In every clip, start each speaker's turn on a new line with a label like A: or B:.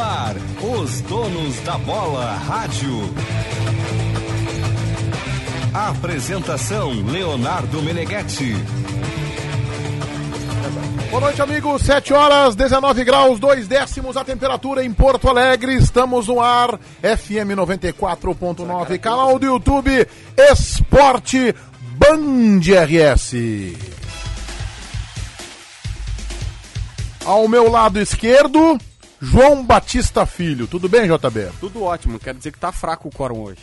A: Ar, os donos da bola rádio. Apresentação Leonardo Meneghetti.
B: Boa noite, amigos. 7 horas, 19 graus, 2 décimos a temperatura em Porto Alegre. Estamos no ar, FM 94.9, canal do YouTube Esporte Band RS. Ao meu lado esquerdo, João Batista Filho. Tudo bem, JB?
C: Tudo ótimo, quero dizer que tá fraco o quórum hoje.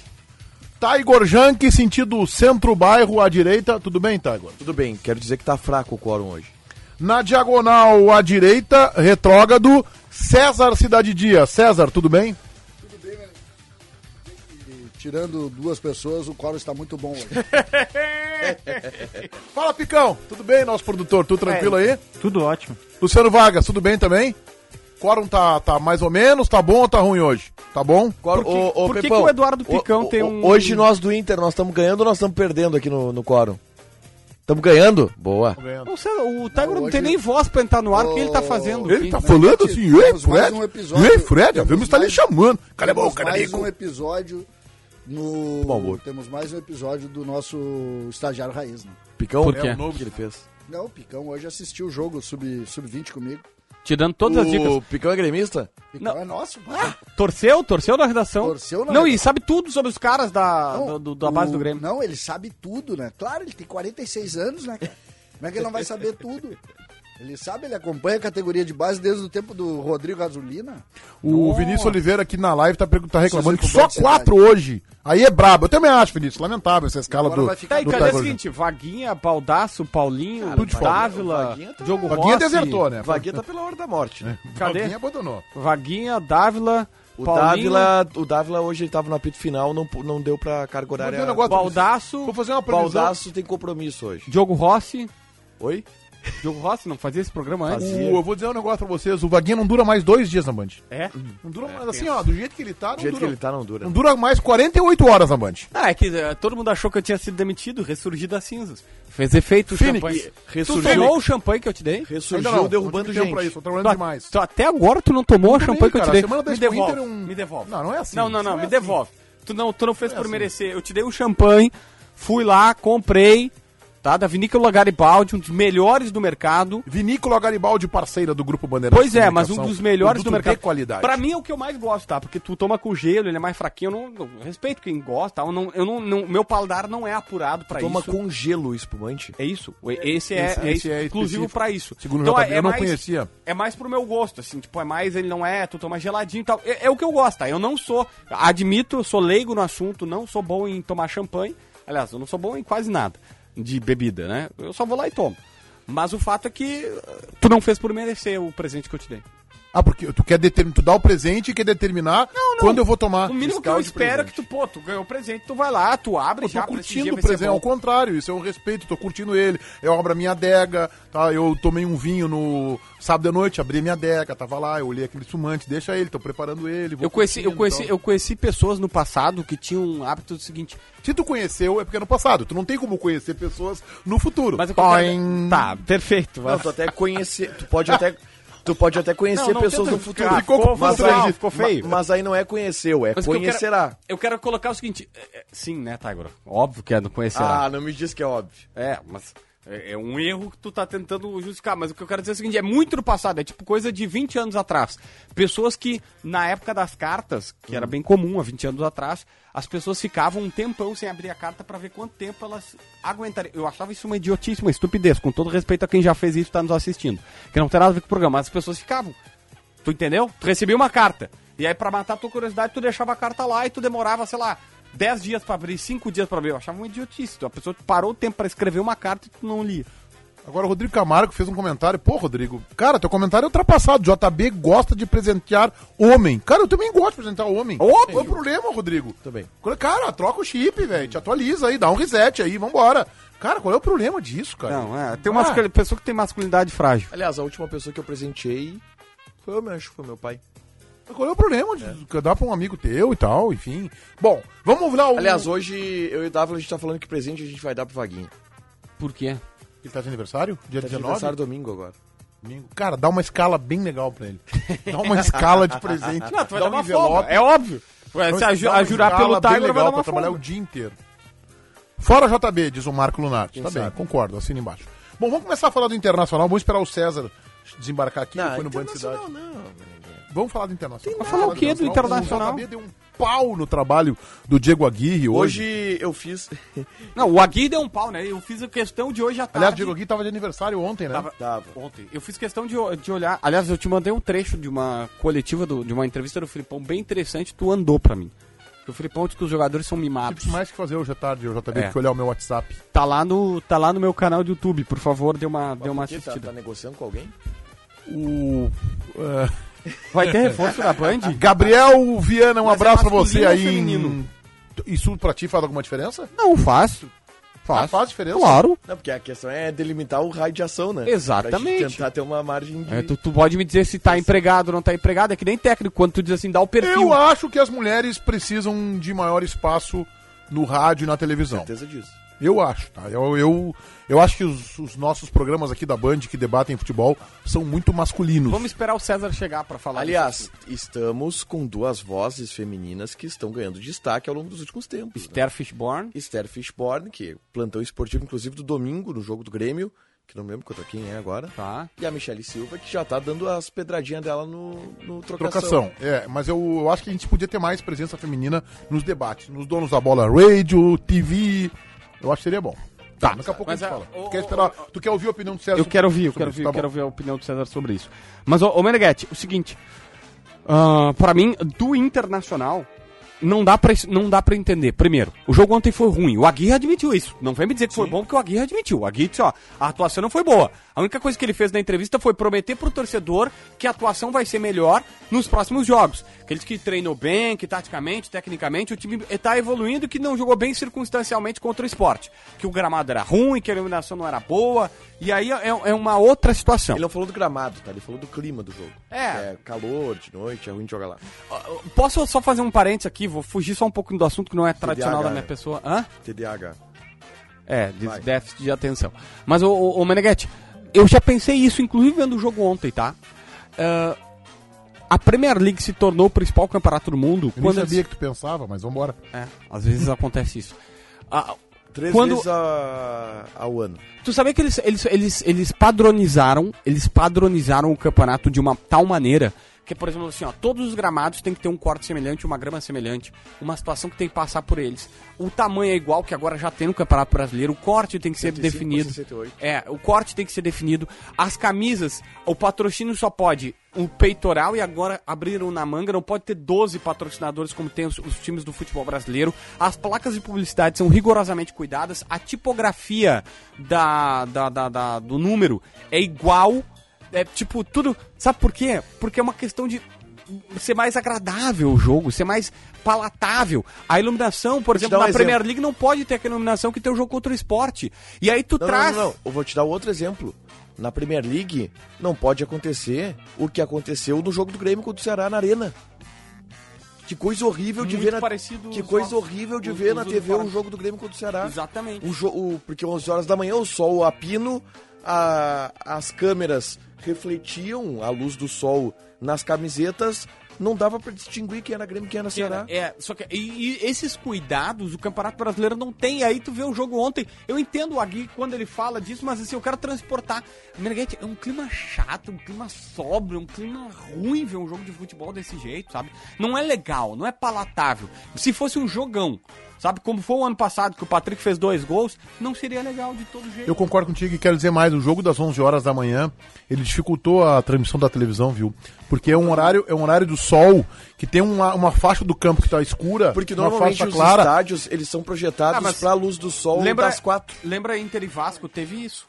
B: Taigor Janke, sentido centro-bairro à direita. Tudo bem, Taigor?
D: Tudo bem, quero dizer que tá fraco o quórum hoje.
B: Na diagonal à direita, retrógrado, César Cidade Dia. César, tudo bem?
E: Tudo bem, né? E, tirando duas pessoas, o quórum está muito bom hoje.
B: Fala, Picão. Tudo bem, nosso produtor? Tudo tranquilo aí?
F: Tudo ótimo.
B: Luciano Vargas, tudo bem também? Quórum tá, tá mais ou menos, tá bom ou tá ruim hoje? Tá bom?
C: Por que, por que que o Eduardo Picão tem um-
D: Hoje nós do Inter, nós estamos ganhando ou nós estamos perdendo aqui no, no quórum? Estamos ganhando? Boa.
C: Não sei, o Tiger não,
E: hoje-
C: tem nem voz pra entrar no ar, o que ele tá
E: Ô,
C: fazendo?
B: Ele tá falando assim, ei,
E: Temos mais
B: Fred?
E: um episódio-
B: Ei, Fred, a Vemos tá lhe chamando. Cala a boca,
E: mais um episódio no.
D: Bom.
E: Temos mais um episódio do nosso estagiário raiz, né?
D: Picão?
C: Por quê?
D: É o novo que ele fez.
E: Não, o Picão hoje assistiu o jogo sub- sub-20 comigo.
C: Te dando todas as dicas.
D: O Picão é gremista?
E: Picão
C: Não.
E: é nosso.
C: Torceu, torceu na redação.
E: Torceu na
C: Não, e
E: redação.
C: sabe tudo sobre os caras da,
E: Não,
C: do- do- da base
E: o-
C: do Grêmio.
E: Não, ele sabe tudo, né? Claro, ele tem 46 anos, né, cara? Como é que ele não vai saber tudo? Ele sabe, ele acompanha a categoria de base desde o tempo do Rodrigo Gasolina.
B: O Vinícius Oliveira aqui na live tá, tá reclamando que só quatro hoje. Aí é brabo. Eu também acho, Vinícius. Lamentável essa escala
E: Agora
B: do,
E: vai ficar-
C: Tá, e cadê o seguinte? Vaguinha, Baldaço, Paulinho,
B: tudo de folga.
C: Dávila,
D: Vaguinha tá-
C: Diogo
B: Vaguinha
C: Rossi.
B: desertou, né?
D: Vaguinha tá pela hora da morte, né?
C: Cadê?
B: Vaguinha abandonou.
C: Vaguinha, Dávila,
D: O
C: Paulinho,
D: Dávila, o Dávila hoje ele tava no apito final, não, não deu pra carga horária.
C: Baldaço,
B: Vou fazer uma previsão.
D: Baldaço tem compromisso hoje.
C: Diogo Rossi.
D: Oi?
C: Diogo Rossi não fazia esse programa antes?
D: Fazia.
B: O- eu vou dizer um negócio pra vocês. O Vaguinha não dura mais dois dias na Band.
C: É?
B: Não dura mais, assim, ó, do jeito que ele tá, não
D: Do jeito que
B: dura.
D: ele tá, não dura.
B: Não dura mais 48 horas na Band.
C: Ah, é que eh, todo mundo achou que eu tinha sido demitido, ressurgi das cinzas. Fez efeito o
B: Phoenix,
C: champanhe. Tu
D: ressurgiu-
C: tomou o champanhe que eu te dei?
D: Ressurgiu
B: não,
D: derrubando gente.
B: pra isso, tô trabalhando
C: Tu-
B: demais.
C: tu- até agora tu não tomou o champanhe que eu
B: cara,
C: te dei.
B: semana da
C: Me devolve,
B: Inter é um-
C: me devolve.
B: Não, não é assim.
C: Não, não, não,
B: Não é
C: me
B: assim.
C: devolve. Tu não, tu não fez
B: Não é
C: por
B: assim.
C: merecer. Eu te dei o champanhe, fui lá, comprei, tá? Da Vinícola Garibaldi, um dos melhores do mercado.
B: Vinícola Garibaldi, parceira do Grupo Bandeirantes.
C: Pois é, mas um dos melhores do mercado.
B: de qualidade.
C: Pra mim é o que eu mais gosto, tá? Porque tu toma com gelo, ele é mais fraquinho. Eu não, não- respeito quem gosta, tá? Eu não, eu não, não- meu paladar não é apurado pra
D: Toma
C: isso.
D: com gelo espumante.
C: É isso. Esse é,
B: Esse-
C: é
B: esse é
C: exclusivo pra isso.
B: Segundo
C: então,
B: JB,
C: é,
B: eu não
C: mais,
B: conhecia.
C: É mais pro meu gosto, assim, tipo, é mais, ele não é, tu toma geladinho e tal. É, é o que eu gosto, tá? Eu não sou, admito, eu sou leigo no assunto, não sou bom em tomar champanhe. Aliás, eu não sou bom em quase nada de bebida, né? Eu só vou lá e tomo. Mas o fato é que uh, tu não fez por merecer o presente que eu te dei.
B: Ah, porque tu quer determinar, tu dá o presente e quer determinar quando eu vou tomar.
C: O mínimo que eu espero é que tu, pô, tu ganhou o presente, tu vai lá, tu abre
B: Eu tô
C: já,
B: curtindo o
C: é
B: presente, ao
C: bom.
B: contrário, isso é um respeito, tô curtindo ele. Eu abro a minha adega, tá? Eu tomei um vinho no sábado à noite, abri a minha adega, tava lá, eu olhei aquele sumante, deixa ele, tô preparando ele. vou
C: Eu conheci, eu, conheci,
B: então.
C: eu conheci pessoas no passado que tinham um hábito do seguinte,
B: Se tu conheceu, é porque é no passado. Tu não tem como conhecer pessoas no futuro.
C: Mas eu quero... Tá, perfeito.
D: Não, tu até conhecer. Tu pode até. Tu pode até conhecer
C: Não, não
D: pessoas no futuro.
C: ficar- ficou
D: mas,
C: feio,
D: aí,
C: ficou feio.
D: ma- mas aí não é conheceu, é
C: Mas o que eu
D: conhecerá.
C: quero- Eu quero colocar o seguinte. é, é, sim, né, Tiger? Óbvio que é não conhecerá.
D: Ah, não me diz que é óbvio.
C: É, mas é, é um erro que tu tá tentando justificar. Mas o que eu quero dizer é o seguinte: é muito no passado, é tipo coisa de 20 anos atrás. Pessoas que, na época das cartas, que era bem comum há 20 anos atrás, as pessoas ficavam um tempão sem abrir a carta pra ver quanto tempo elas aguentariam. Eu achava isso uma idiotice, uma estupidez, com todo respeito a quem já fez isso e tá nos assistindo. Que não tem nada a ver com o programa, mas as pessoas ficavam. Tu entendeu? Tu recebia uma carta. E aí, pra matar a tua curiosidade, tu deixava a carta lá e tu demorava, sei lá, 10 dias pra abrir, 5 dias pra abrir. Eu achava uma idiotice. A pessoa parou o tempo pra escrever uma carta e tu não lia.
B: Agora o Rodrigo Camargo fez um comentário. Pô, Rodrigo, cara, teu comentário é ultrapassado. JB gosta de presentear homem. Cara, eu também gosto de presentear homem.
C: Óbvio.
B: Qual é o problema, Rodrigo?
D: Também.
B: Cara, troca o chip, velho. Te atualiza aí, dá um reset aí, vambora. Cara, qual é o problema disso, cara?
C: Não, é. Tem
B: Ah.
C: uma pessoa que tem masculinidade frágil.
D: Aliás, a última pessoa que eu presenteei foi eu, meu, acho que foi meu pai.
B: Qual é o problema de dar pra um amigo teu e tal, enfim. Bom, vamos lá o.
D: Aliás, hoje eu e o Dávila a gente tá falando que presente a gente vai dar pro Vaguinho.
C: Por quê?
B: Ele tá de aniversário? Dia
D: Tá de
B: 19?
D: aniversário domingo agora.
B: Domingo. Cara, dá uma escala bem legal pra ele. Dá uma escala de presente.
C: Não, tu vai
B: dá
C: dar
B: um
C: uma folga, é óbvio. Ué, Se a, jurar
B: escala
C: pelo
B: bem
C: Tiger, vai
B: legal
C: dar
B: pra
C: uma
B: trabalhar
C: folga.
B: o dia inteiro. Fora JB, diz o Marco Lunardi. Tá bem,
D: sabe?
B: concordo, assina embaixo. Bom, vamos começar a falar do Internacional. Vamos esperar o César desembarcar aqui,
D: Não,
B: foi no Banco de Cidade.
D: internacional não.
B: Vamos falar do Internacional.
C: Vai falar o quê do Internacional?
B: O JB deu um pau no trabalho do Diego Aguirre hoje.
D: Hoje eu fiz.
C: Não, o Agui deu um pau, né? Eu fiz a questão de hoje à tarde.
B: Aliás, o Diego Aguirre tava de aniversário ontem, né?
C: Tava-
D: Tava.
C: Ontem. Eu fiz questão de, de olhar. Aliás, eu te mandei um trecho de uma coletiva, do- de uma entrevista do Filipão bem interessante. Tu andou pra mim. Porque o Filipão disse que os jogadores são mimados.
B: Tive mais que fazer hoje à tarde, o JB,
C: É.
B: que olhar o meu WhatsApp.
C: Tá lá no, tá lá no meu canal do YouTube. Por favor, dê uma, dê uma?
D: Tá,
C: assistida.
D: tá negociando com alguém?
B: O. eh,
C: Vai ter reforço da Band?
B: Gabriel Viana, um
C: Mas é
B: abraço pra você aí.
C: feminino?
B: Em... Isso pra ti faz alguma diferença?
C: Não, fácil.
B: Ah, faz diferença?
C: Claro.
D: Não, porque a questão é delimitar o raio de ação, né?
C: Exatamente.
D: Pra gente tentar ter uma margem de.
C: É, tu, tu pode me dizer se tá empregado ou não tá empregado. É que nem técnico, quando tu diz assim, dá o perfil.
B: Eu acho que as mulheres precisam de maior espaço no rádio e na televisão.
D: certeza disso.
B: Eu acho, tá? Eu, eu, eu acho que os, os nossos programas aqui da Band que debatem futebol são muito masculinos.
C: Vamos esperar o César chegar pra falar
D: Aliás, estamos com duas vozes femininas que estão ganhando destaque ao longo dos últimos tempos. né?
C: Esther Fishborn.
D: Esther Fishborn, que é plantão esportivo, inclusive, do domingo, no jogo do Grêmio, que não me lembro contra quem é agora.
C: Tá.
D: E a Michele Silva, que já tá dando as pedradinhas dela no, no trocação.
B: Trocação. É, mas eu, eu acho que a gente podia ter mais presença feminina nos debates, nos donos da bola radio, TV. Eu acho que seria bom. Tá, daqui a pouco
C: Mas
B: a gente
C: a-
B: fala.
C: o-
B: tu, quer
C: o-
B: esperar, tu quer ouvir a opinião do César?
C: Eu quero ouvir, eu quero
B: isso?
C: ouvir,
B: Tá
C: eu quero ouvir a opinião do César sobre isso. Mas, ô, ô Meneghetti, o seguinte. ah, pra mim, do Internacional, não dá, pra, não dá pra entender. Primeiro, o jogo ontem foi ruim. O Aguirre admitiu isso. Não vem me dizer que foi bom, porque o Aguirre admitiu. O Aguirre disse, ó, a atuação não foi boa. A única coisa que ele fez na entrevista foi prometer pro torcedor que a atuação vai ser melhor nos próximos jogos. Que ele disse que treinou bem, que taticamente, tecnicamente, o time tá evoluindo, que não jogou bem circunstancialmente contra o esporte. Que o gramado era ruim, que a iluminação não era boa. E aí é, é uma outra situação.
D: Ele não falou do gramado, tá? Ele falou do clima do jogo.
C: É.
D: É calor de noite, é ruim de jogar lá.
C: Posso só fazer um parênteses aqui? Vou fugir só um pouquinho do assunto que não é tradicional da minha
D: né?
C: pessoa. Hã?
D: TDAH.
C: É,
D: Vai.
C: déficit de atenção. Mas, ô, ô, ô Meneghetti, eu já pensei isso, inclusive vendo o jogo ontem, tá? Ah, a Premier League se tornou o principal campeonato do mundo
B: Eu nem
C: quando...
B: sabia que tu pensava, mas vambora.
C: É, às vezes acontece isso. Ah,
D: Três
C: Quando-
D: vezes a- ao ano.
C: Tu sabia que eles, eles, eles, eles padronizaram, eles padronizaram o campeonato de uma tal maneira que, por exemplo, assim, ó, todos os gramados têm que ter um corte semelhante, uma grama semelhante, uma situação que tem que passar por eles. O tamanho é igual que agora já tem no Campeonato Brasileiro, o corte tem que ser
D: 105 por
C: definido.
D: 68.
C: É, o corte tem que ser definido. As camisas, o patrocínio só pode o peitoral e agora abriram na manga, não pode ter 12 patrocinadores como tem os, os times do futebol brasileiro. As placas de publicidade são rigorosamente cuidadas, a tipografia da, da, da- da- do número é igual, é tipo tudo. Sabe por quê? Porque é uma questão de ser mais agradável o jogo, ser mais palatável. A iluminação, por exemplo,
D: um
C: na
D: exemplo.
C: Premier League não pode ter aquela iluminação que tem o jogo contra o esporte. E aí tu
D: Não,
C: traz.
D: não, não, não. Eu vou te dar outro exemplo. Na Premier League, não pode acontecer o que aconteceu no jogo do Grêmio contra o Ceará na Arena. Que coisa horrível de
C: Muito
D: ver na
C: parecido
D: Que coisa horrível de
C: os-
D: ver
C: os
D: na TV o jogo do Grêmio contra o Ceará.
C: Exatamente.
D: O jo- o- porque 11 horas da manhã o sol a pino, a- as câmeras refletiam a luz do sol nas camisetas, não dava pra distinguir quem era Grêmio e quem era Ceará.
C: É, só que e, e esses cuidados o Campeonato Brasileiro não tem. Aí tu vê o jogo ontem. Eu entendo o Agui quando ele fala disso, mas assim, eu quero transportar. Meneghetti, é um clima chato, um clima sóbrio, um clima ruim ver um jogo de futebol desse jeito, sabe? Não é legal, não é palatável. Se fosse um jogão, sabe? Como foi o ano passado que o Patrick fez dois gols, não seria legal de todo jeito.
B: Eu concordo contigo e quero dizer mais, o jogo das 11 horas da manhã, ele dificultou a transmissão da televisão, viu? Porque é um horário, é um horário do sol, que tem uma, uma faixa do campo que tá escura,
D: Porque
B: uma
D: normalmente
B: faixa
D: os
B: clara.
D: estádios, eles são projetados
C: Ah, mas
D: pra luz do sol
C: lembra,
D: das quatro.
C: lembra Inter e Vasco, teve isso.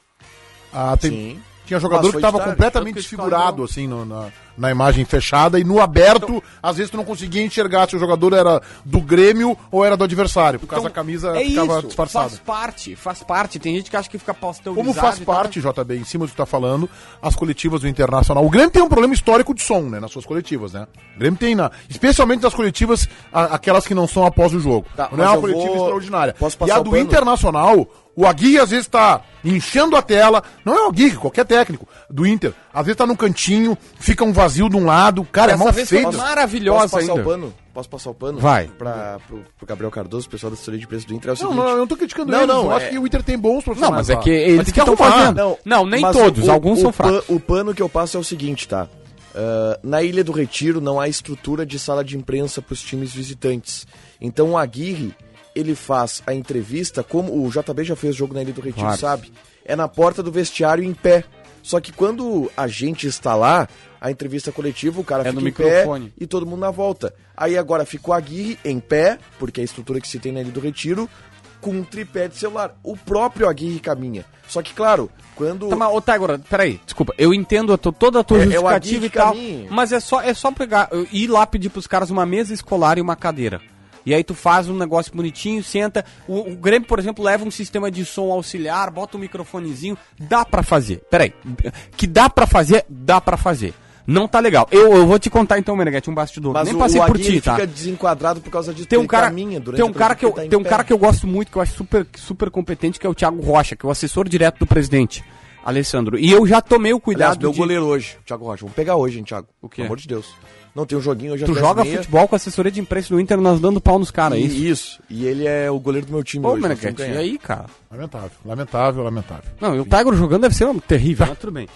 B: Ah, tem-
D: Sim.
B: Tinha jogador que estava
D: de
B: completamente desfigurado, assim, no- na, na imagem fechada, e no aberto, às vezes tu não conseguia enxergar se o jogador era do Grêmio ou era do adversário, por causa da camisa
C: é
B: ficava
C: isso,
B: disfarçada.
C: Faz parte, faz parte. Tem gente que acha que fica pasteurizado.
B: Como faz
C: tal.
B: parte, JB, em cima do que tu tá falando, as coletivas do Internacional. O Grêmio tem um problema histórico de som, né, nas suas coletivas, né? O Grêmio tem, na, especialmente nas coletivas, a- aquelas que não são após o jogo.
D: Tá,
B: não é uma coletiva
D: vou-
B: extraordinária.
D: Posso
B: e a do
D: pano?
B: Internacional, O Aguirre às vezes tá enchendo a tela, não é o Aguirre, qualquer técnico do Inter. Às vezes tá num cantinho, fica um vazio de um lado, cara, é mal
C: vez
B: feito.
C: maravilhosa
D: Posso passar
C: ainda.
D: o pano? Posso passar o pano?
C: Vai.
D: Pra, pro, pro Gabriel Cardoso, o pessoal da assessoria de preço do Inter, é o
B: Não,
D: seguinte.
B: não, eu não tô criticando
D: Não,
B: eles,
D: não,
B: eu acho
D: é-
B: que o Inter tem bons profissionais.
C: Não, mas é que eles que estão fazendo. Não, nem
D: mas
C: todos, alguns são
D: pan-
C: fracos.
D: O pano que eu passo é o seguinte, tá? Ah, na Ilha do Retiro não há estrutura de sala de imprensa para os times visitantes. Então o Aguirre, ele faz a entrevista, como o JB já fez jogo na Ilha do Retiro,
C: Claro.
D: sabe? É na porta do vestiário em pé. Só que quando a gente está lá, a entrevista coletiva, o cara
C: É
D: fica
C: no
D: em
C: microfone.
D: pé e todo mundo na volta. Aí agora fica o Aguirre em pé, porque é a estrutura que se tem na Ilha do Retiro, com um tripé de celular. O próprio Aguirre caminha. Só que, claro, quando...
C: Tá, mas, ô, Tagora, peraí, desculpa. Eu entendo a toda a tua
D: É- é o
C: justificativa
D: Aguirre
C: e tal.
D: caminho.
C: Mas é só, é só pegar, ir lá pedir pros caras uma mesa escolar e uma cadeira. E aí tu faz um negócio bonitinho, senta. O, o Grêmio, por exemplo, leva um sistema de som auxiliar, bota um microfonezinho. Dá pra fazer. Peraí. Que dá pra fazer, dá pra fazer. Não tá legal. Eu, eu vou te contar então, Meneghete, um bastidor.
D: Mas
C: Nem
D: o,
C: passei
D: o
C: por
D: Aguirre
C: ti, tá?
D: fica desenquadrado por causa disso.
C: Tem um cara, tem um cara que eu,
D: tá
C: tem um
D: em
C: cara
D: pé.
C: que eu gosto muito, que eu acho super, super competente, que é o Thiago Rocha, que é o assessor direto do presidente, Alessandro. E eu já tomei o
D: Aliás,
C: cuidado
D: meu
C: de...
D: goleiro hoje, Thiago Rocha. Vamos pegar hoje, hein, Thiago?
C: O quê?
D: Pelo amor de Deus. Não, tem um joguinho hoje
C: Tu
D: 10
C: joga
D: meia.
C: futebol com a assessoria de imprensa do Inter, nós dando pau nos caras, é isso?
D: isso. E ele é o goleiro do meu time
C: Pô,
D: hoje. vamos
C: e aí, cara?
B: Lamentável, lamentável, lamentável.
C: Não, e o Tiger jogando deve ser um terrível, mas tudo bem.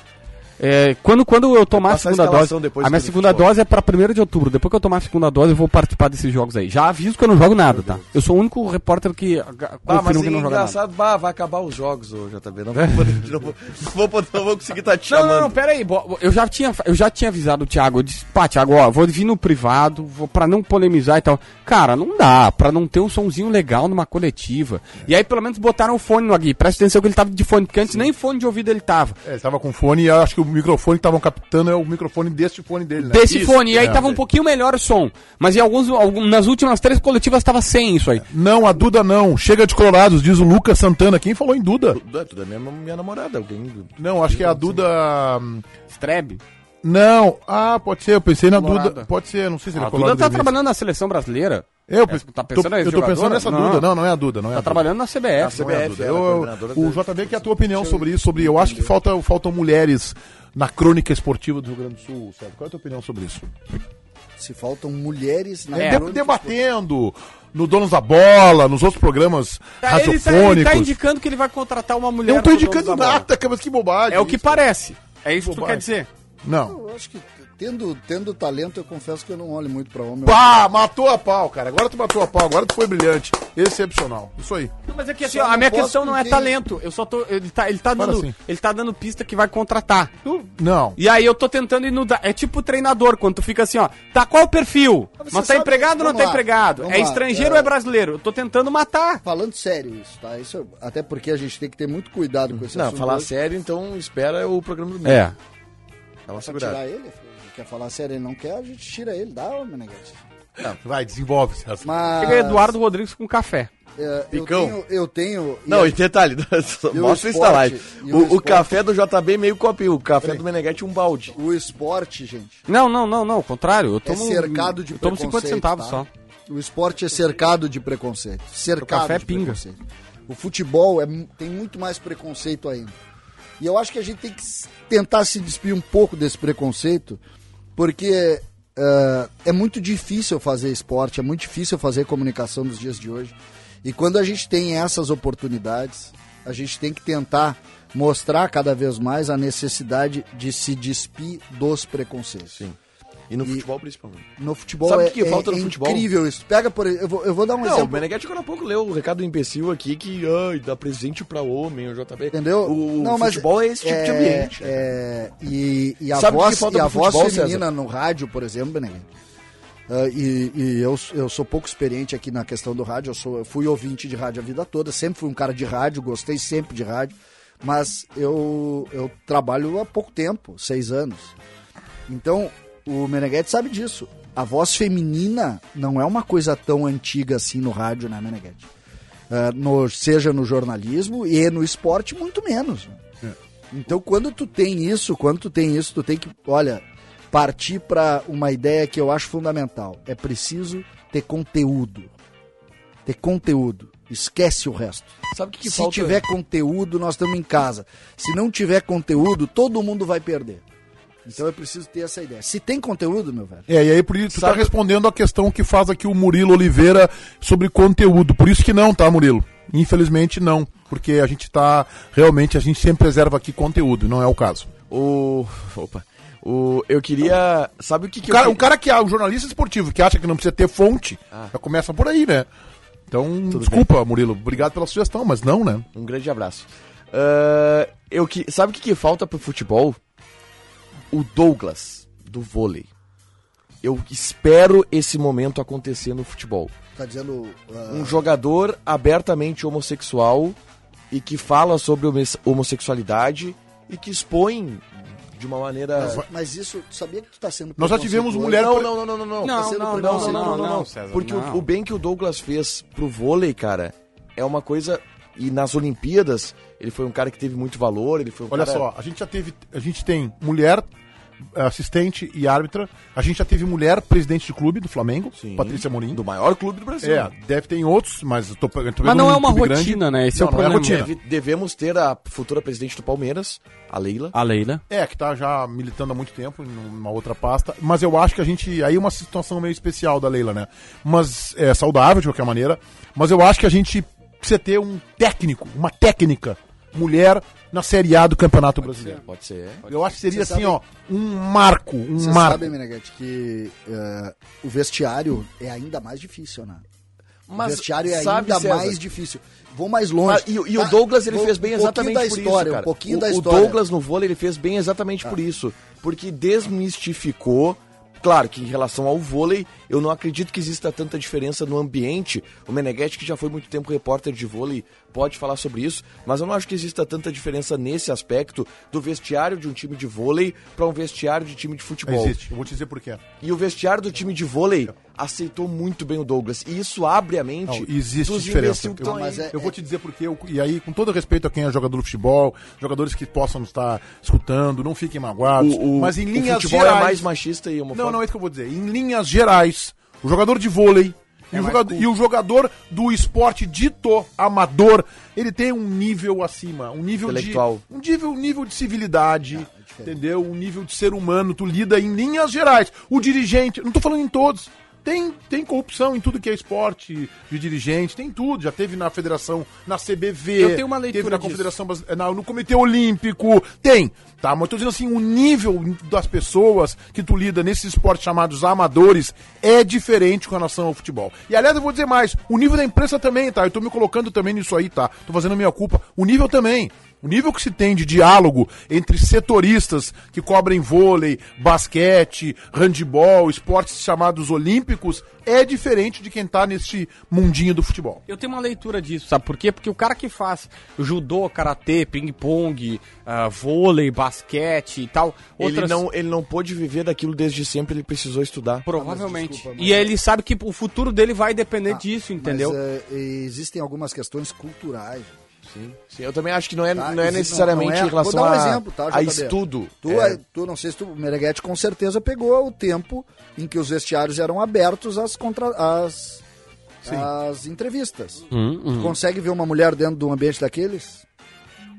C: É, quando, quando eu tomar a
D: a
C: segunda
D: escalação
C: dose.
D: depois
C: A minha segunda
D: futebol.
C: dose é pra 1 de outubro. Depois que eu tomar a segunda dose, eu vou participar desses jogos aí. Já aviso que eu não jogo nada, tá? Eu sou o único repórter que ah,
D: Ah, mas
C: confirma
D: é
C: que não joga nada.
D: engraçado, bah, vai acabar os jogos, ô JB. Não vou, poder- não vou, não vou, não vou conseguir estar te
C: Não,
D: chamando.
C: não, não, pera aí. Eu já tinha, eu já tinha avisado o Thiago. Eu disse, pá, Thiago, ó, vou vir no privado, vou, pra não polemizar e tal. Cara, não dá, pra não ter um somzinho legal numa coletiva. E aí, pelo menos, botaram o fone no Agui. Presta atenção que ele tava de fone, porque antes nem fone de ouvido ele tava.
B: É, ele tava com fone e eu acho que o microfone que estavam captando é o microfone deste fone dele, né?
C: Desse
B: Isso.
C: fone. E aí
B: É.
C: tava um pouquinho melhor o som. Mas em alguns, algum- nas últimas três coletivas tava sem isso aí.
B: Não, a Duda não. Chega de Colorados, diz o Lucas Santana. Quem falou em Duda?
D: Tudo é, tudo é minha, minha namorada. Alguém...
B: Não, acho que é a Duda. hum,
C: Strebe.
B: Não, ah, pode ser, eu pensei na. Duda. Pode ser, não sei se ele
C: A
B: é
C: Duda
B: Colorado
C: tá
B: Gremista.
C: trabalhando na seleção brasileira.
B: Eu,
C: É, tá
B: tô,
C: pensando nessa
B: eu tô pensando nessa
C: Não.
B: Duda. Não, não é a Duda, não é
C: Tá
B: a Duda.
C: trabalhando na CBF.
B: Não é a
D: CBF,
B: Duda.
D: é
B: Eu- o JB quer a tua opinião sobre isso, sobre. Eu acho que falta, faltam mulheres na crônica esportiva do Rio Grande do Sul, Sérgio. Qual é a tua opinião sobre isso?
E: Se faltam mulheres na
C: É.
B: De-
E: crônica
B: debatendo no Donos da Bola, nos outros programas
C: Tá, ele, tá, ele
B: radiofônicos.
C: tá indicando que ele vai contratar uma mulher.
B: Eu não tô indicando nada, cara, mas que bobagem.
C: É o que
B: isso.
C: parece. É isso que tu
B: Bobagem.
C: quer dizer.
B: Não.
E: Eu acho que tendo, tendo talento, eu confesso que eu não olho muito pra homem.
B: Pá, matou a pau, cara. Agora tu matou a pau, agora tu foi brilhante. Excepcional. Isso aí.
C: Não, mas é que assim,
E: Só
C: a minha questão não é
E: porque-
C: talento. Eu só tô. Ele tá, ele tá
B: Fala
C: dando.
B: assim.
C: Ele tá dando pista que vai contratar.
B: Não.
C: E aí eu tô tentando ir no. da- É tipo treinador, quando tu fica assim, ó. Tá qual o perfil?
E: Mas você
C: Mas tá
E: sabe-
C: empregado ou não
E: vamos
C: tá
E: lá,
C: empregado?
E: vamos
C: É
E: lá,
C: estrangeiro
E: é-
C: ou é brasileiro? Eu tô tentando matar.
E: Falando sério isso, tá? Isso, eu- até porque a gente tem que ter muito cuidado com esse
D: Não,
E: assunto
D: falar
E: hoje.
D: sério, então espera o programa do meio.
C: É.
D: Dá uma
E: Pra tirar
D: segurada.
E: ele, ele quer falar sério, ele não quer, a gente tira ele, dá, ô Meneghete.
B: Vai, desenvolve.
E: Mas...
C: Chega Eduardo Rodrigues com café.
E: é, eu
D: Picão.
E: tenho, eu tenho...
D: Não,
E: e
D: detalhe,
E: E o
D: mostra live.
E: e
D: O,
E: o
D: o café do JB meio copinho, o café do Meneghete um balde.
E: o esporte, gente,
C: Não, não, não, não. Ao contrário. Eu
E: é
C: tomo.
E: cercado de
C: eu tomo 50
E: preconceito,
C: centavos
E: tá?
C: só.
E: O esporte é cercado de preconceito. Cercado
C: café
E: de
C: pinga.
E: preconceito. O futebol é, tem muito mais preconceito ainda. E eu acho que a gente tem que tentar se despir um pouco desse preconceito, porque eh, é muito difícil fazer esporte, é muito difícil fazer comunicação nos dias de hoje. E quando a gente tem essas oportunidades, a gente tem que tentar mostrar cada vez mais a necessidade de se despir dos preconceitos.
D: Sim. E no
E: E-
D: futebol, principalmente.
E: No futebol
D: Sabe o
E: é,
D: que
E: é-
D: falta no
E: é
D: futebol?
E: incrível isso. Pega por eu vou, eu vou dar um
D: Não, o
E: exemplo.
D: Meneghete agora há pouco leu o recado do imbecil aqui que ai, dá presente pra homem, o JB.
E: Entendeu?
D: O futebol é esse tipo de ambiente.
E: é, e, e a
D: Sabe o que
E: voz, e a voz
D: futebol,
E: feminina no rádio, por exemplo, Beneguete, ah, e, e eu, eu sou pouco experiente aqui na questão do rádio, eu, sou, eu fui ouvinte de rádio a vida toda, sempre fui um cara de rádio, gostei sempre de rádio, mas eu, eu trabalho há pouco tempo, seis anos. Então, o Meneghetti sabe disso. A voz feminina não é uma coisa tão antiga assim no rádio, né, Meneghetti? Ah, no, seja no jornalismo e no esporte, muito menos. né? Então, quando tu tem isso, quando tu tem isso, tu tem que, olha, partir para uma ideia que eu acho fundamental. É preciso ter conteúdo. Ter conteúdo. Esquece o resto.
D: Sabe o que, que
E: Se
D: falta?
E: tiver conteúdo, nós estamos em casa. Se não tiver conteúdo, todo mundo vai perder. Então é preciso ter essa ideia. Se tem conteúdo, meu velho,
B: É, e aí por isso tu tá respondendo a questão que faz aqui o Murilo Oliveira sobre conteúdo. Por isso que não, tá, Murilo? Infelizmente não, porque a gente tá realmente a gente sempre preserva aqui conteúdo, não é o caso.
D: O. Opa. O, eu queria. Sabe o que, que
B: O cara,
D: eu
B: um cara que é um jornalista esportivo que acha que não precisa ter fonte,
D: Ah.
B: já começa por aí, né? Então, desculpa, Murilo, obrigado pela sugestão, mas não, né?
D: Um grande abraço. Ah, eu que, sabe o que, que falta pro futebol? O Douglas, do vôlei. Eu espero esse momento acontecer no futebol.
E: tá dizendo. ah,
D: Um jogador abertamente homossexual e que fala sobre homo- homossexualidade e que expõe de uma maneira.
E: mas, mas isso, tu sabia que tu tá sendo.
B: Nós já tivemos mulher-
D: Não, não, não, não, não.
C: Não,
E: sendo
C: não, não, não, não, não, César,
D: Porque o-
C: não.
D: O, bem que o Douglas fez pro vôlei, cara, é uma coisa. E nas Olimpíadas, ele foi um cara que teve muito valor, ele foi um
B: Olha
D: cara.
B: só, a gente já teve, a gente tem mulher assistente e árbitra, a gente já teve mulher presidente de clube do Flamengo,
D: Sim.
B: Patrícia Morim.
D: Do maior clube do Brasil.
B: É, deve ter em outros, mas eu tô, eu tô
C: Mas não
B: um
C: é uma rotina, né? Esse é o
B: Não, é
C: problema.
B: rotina.
D: Deve- devemos ter a futura presidente do Palmeiras, a Leila.
C: A Leila.
B: É, que tá já militando há muito tempo em uma outra pasta. Mas eu acho que a gente. Aí é uma situação meio especial da Leila, né? Mas é saudável de qualquer maneira. Mas eu acho que a gente precisa ter um técnico, uma técnica mulher na Série A do Campeonato Brasileiro.
D: Pode ser.
B: Eu acho que seria
E: Você
B: assim,
E: sabe-
B: ó, um marco, um
E: Você
B: marco.
E: sabe, Meneghete, que eh, o vestiário é ainda mais difícil, né? o vestiário é
D: sabe,
E: ainda
D: César,
E: mais difícil. Vou mais longe.
D: Ah, e, e o
E: Tá?
D: Douglas ele
E: Vou-
D: fez bem
E: um
D: exatamente
E: da
D: por
E: história,
D: isso, cara.
E: Um pouquinho
D: o,
E: da
D: o
E: história. Ah.
D: Douglas no vôlei ele fez bem exatamente por isso, porque desmistificou. Claro que em relação ao vôlei, eu não acredito que exista tanta diferença no ambiente. O Meneghetti, que já foi muito tempo repórter de vôlei, pode falar sobre isso, mas eu não acho que exista tanta diferença nesse aspecto do vestiário de um time de vôlei para um vestiário de time de futebol.
B: Existe. Eu vou te dizer por quê.
D: E o vestiário do time de vôlei aceitou muito bem o Douglas. E isso abre a mente
B: Não, existe
D: dos
B: diferença. Eu-
E: mas é-
B: Eu vou te dizer porque, eu, e aí, com todo respeito a quem é jogador de futebol, jogadores que possam estar escutando, não fiquem magoados,
D: O, o-
B: mas em
D: o
B: linhas
D: futebol
B: gerais.
D: é mais machista e homofóbico.
B: Não, não é isso que eu vou dizer. Em linhas gerais, o jogador de vôlei e, o jogador, e o jogador do esporte dito amador, ele tem um nível acima, um nível de um nível, um nível de civilidade, entendeu? Um nível de ser humano, tu lida em linhas gerais. O dirigente, não tô falando em todos. Tem, tem corrupção em tudo que é esporte de dirigente, tem tudo. Já teve na federação, na CBV,
C: Eu tenho uma leitura
B: teve na confederação, Brasi- na- no Comitê Olímpico, tem. Tá, mas eu tô dizendo assim, o nível das pessoas que tu lida nesses esportes chamados amadores é diferente com relação ao futebol. E aliás, eu vou dizer mais, o nível da imprensa também, tá? Eu tô me colocando também nisso aí, tá? Tô fazendo a minha culpa. O nível também. O nível que se tem de diálogo entre setoristas que cobrem vôlei, basquete, handebol, esportes chamados olímpicos, é diferente de quem tá nesse mundinho do futebol.
C: Eu tenho uma leitura disso, sabe por quê? Porque o cara que faz judô, karatê, ping-pong, ah, vôlei, basquete e tal,
D: Ele,
C: outras...
D: não, ele não pôde viver daquilo desde sempre, ele precisou estudar.
C: Provavelmente.
E: desculpa, mas
C: e ele sabe que o futuro dele vai depender
E: Ah,
C: disso, entendeu?
E: Mas, eh, existem algumas questões culturais.
D: Sim, sim, eu também acho que não é,
E: Tá?
D: não é necessariamente
E: não- não é-
D: em relação
E: vou dar um
D: a,
E: exemplo, tá,
D: a estudo.
E: Tu,
D: É,
E: é- tu, não sei se tu, o Meneghetti com certeza pegou o tempo em que os vestiários eram abertos às, contra, às, às entrevistas.
C: Hum, hum.
E: Tu consegue ver uma mulher dentro de um ambiente daqueles?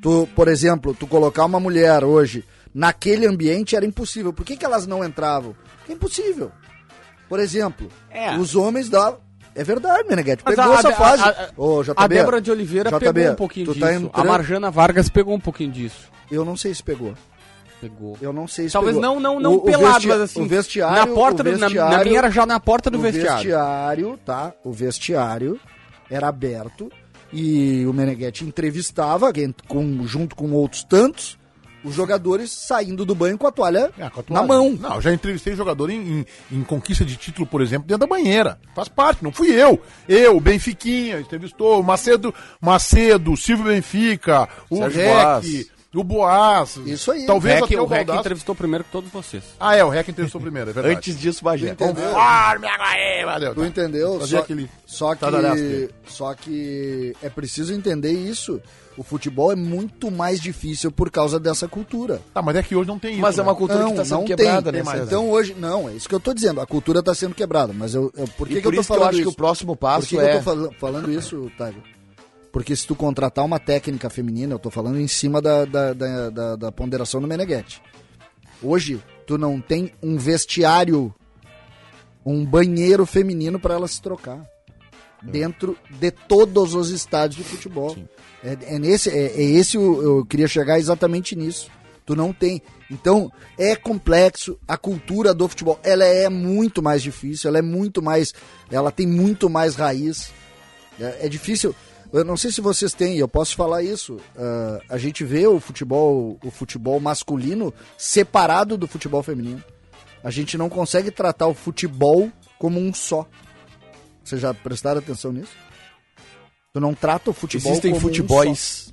E: Tu, por exemplo, tu colocar uma mulher hoje naquele ambiente era impossível. Por que, que elas não entravam? Porque é impossível. Por exemplo,
C: É.
E: os homens da. É verdade, Meneghetti.
C: Mas
E: Pegou
C: a-
E: essa
C: a-
E: fase.
C: a- a-
E: Ô, JB,
C: A Débora de Oliveira
E: JB,
C: pegou um pouquinho
E: tu
C: disso.
E: tá
C: A
E: entrando-
C: Marjana Vargas pegou um pouquinho disso.
E: Eu não sei se pegou.
C: Pegou.
E: Eu não sei se
C: Talvez
E: pegou.
C: não, não, não
E: O- o
C: pelado,
E: vestia-
C: mas assim.
E: O vestiário.
C: na porta
E: o
C: do, na- na,
E: vestiário-
C: minha era já na porta do
E: o
C: vestiário.
E: vestiário, tá? O vestiário era aberto e o Meneghetti entrevistava com, junto com outros tantos os jogadores saindo do banho com a toalha,
B: É, com a
E: na
B: toalha.
E: mão.
B: Não, eu já entrevistei jogador em, em- em conquista de título, por exemplo, dentro da banheira. Faz parte, não fui eu. Eu, Benfiquinha, entrevistou o Macedo, Macedo, o Silvio Benfica, o
D: Sérgio
B: Rec,
D: Boas.
B: o Boas.
E: Isso aí.
B: Talvez
C: Rec,
B: até
C: o
B: o
C: Rec entrevistou primeiro que todos vocês.
B: Ah, é, o Rec entrevistou primeiro, é verdade.
D: Antes disso, Bagé.
B: Conforme, aí, valeu.
E: Tu
B: tá.
E: entendeu? Só,
B: aquele
E: só que só que é preciso entender isso. O futebol é muito mais difícil por causa dessa cultura.
B: Tá, mas é que hoje não tem isso.
D: Mas é uma
B: né?
D: cultura que está sendo quebrada,
E: tem.
D: né, César?
E: Então hoje, não, é isso que eu tô dizendo. A cultura está sendo quebrada. Mas eu, eu- por que,
D: e
E: que
D: por
E: eu tô
D: isso que eu
E: falando
D: acho
E: isso?
D: que o próximo
E: Por
D: passo
E: que, que
D: é...
E: eu tô fal- falando isso, Tiger? Porque se tu contratar uma técnica feminina, eu tô falando em cima da, da, da, da, da ponderação do Meneghetti. Hoje, tu não tem um vestiário, um banheiro feminino para ela se trocar. Dentro de todos os estádios de futebol. É, é nesse, é, é esse o, eu queria chegar exatamente nisso. Tu não tem. Então, é complexo. A cultura do futebol, ela é muito mais difícil, ela é muito mais. Ela tem muito mais raiz. É, é difícil. Eu não sei se vocês têm, eu posso falar isso. Uh, a gente vê o futebol, o futebol masculino separado do futebol feminino. A gente não consegue tratar o futebol como um só. Vocês já prestaram atenção nisso? Tu não trata o futebol
D: Existem
E: como um
D: futebols.
E: só.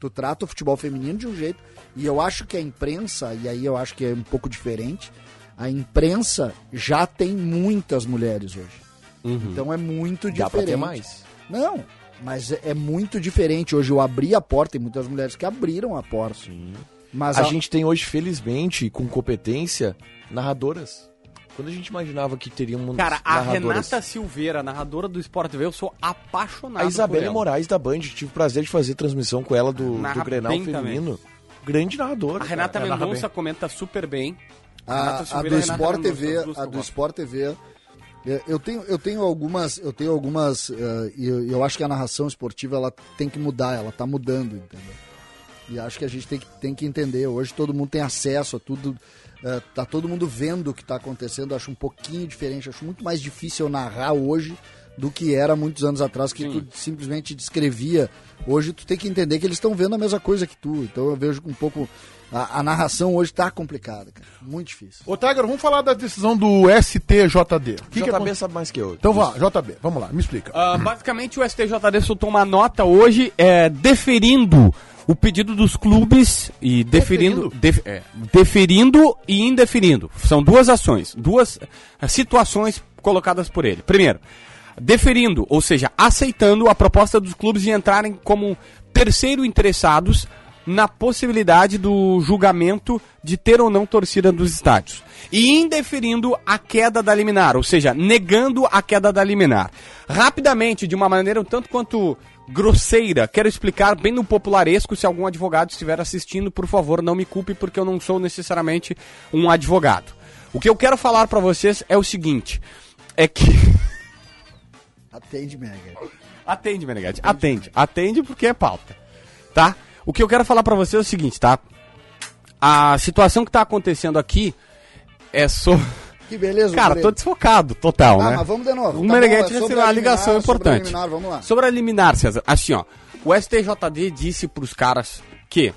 E: Tu trata o futebol feminino de um jeito. E eu acho que a imprensa, e aí eu acho que é um pouco diferente, a imprensa já tem muitas mulheres hoje. Então é muito
D: Dá
E: diferente.
D: pra ter mais.
E: Não, mas é é muito diferente. Hoje eu abri a porta, tem muitas mulheres que abriram a porta. Mas
D: A
E: a,
D: gente tem hoje, felizmente, com competência, narradoras. Quando a gente imaginava que teríamos
C: Cara, a
D: narradoras...
C: Renata Silveira, narradora do Sport TV, eu sou apaixonado
D: A Isabelle. Moraes da Band, tive o prazer de fazer transmissão com ela do,
C: Narra
D: do Grenal feminino. Grande narradora.
C: A Renata
B: É, narra
C: Mendonça comenta super bem.
E: a,
C: Renata
E: a
C: Silveira
E: do Sport TV, a
C: eu
E: do. Sport TV, é, eu tenho, eu tenho algumas, eu tenho algumas, eh, e eu, eu acho que a narração esportiva ela tem que mudar, ela tá mudando, entendeu? E acho que a gente tem que, tem que entender. Hoje todo mundo tem acesso a tudo, eh, tá todo mundo vendo o que tá acontecendo. Acho um pouquinho diferente, acho muito mais difícil eu narrar hoje do que era muitos anos atrás, que tu simplesmente descrevia. Hoje tu tem que entender que eles estão vendo a mesma coisa que tu. Então eu vejo um pouco. A, a narração hoje tá complicada, cara. Muito difícil.
B: Ô, Tiger, vamos falar da decisão do STJD. O que que
D: JB
B: aconte-
D: sabe mais que eu.
B: Então vá, JB, vamos lá, me explica.
C: Ah, basicamente, o STJD soltou uma nota hoje é, deferindo o pedido dos clubes e deferindo, def- é, deferindo e indeferindo. São duas ações, duas ah, situações colocadas por ele. Primeiro, deferindo, ou seja, aceitando a proposta dos clubes de entrarem como terceiro interessados na possibilidade do julgamento de ter ou não torcida dos estádios. E indeferindo a queda da liminar, ou seja, negando a queda da liminar. Rapidamente, de uma maneira um tanto quanto grosseira, quero explicar bem no popularesco, se algum advogado estiver assistindo, por favor, não me culpe porque eu não sou necessariamente um advogado. O que eu quero falar pra vocês é o seguinte, é que
E: Atende, Mega.
C: Atende, Menegatti. Atende. Atende porque é pauta. Tá? O que eu quero falar pra você é o seguinte, tá? A situação que tá acontecendo aqui é só.
E: Que beleza,
C: Cara, tô desfocado total,
E: Ah,
C: né?
E: mas vamos de novo.
C: O
E: Tá
C: Meneghetti
E: bom, é
C: recebeu uma
E: a
C: ligação
E: liminar, sobre a
C: importante.
E: liminar, vamos lá.
C: Sobre a liminar, César. Assim, ó. O STJD disse pros caras que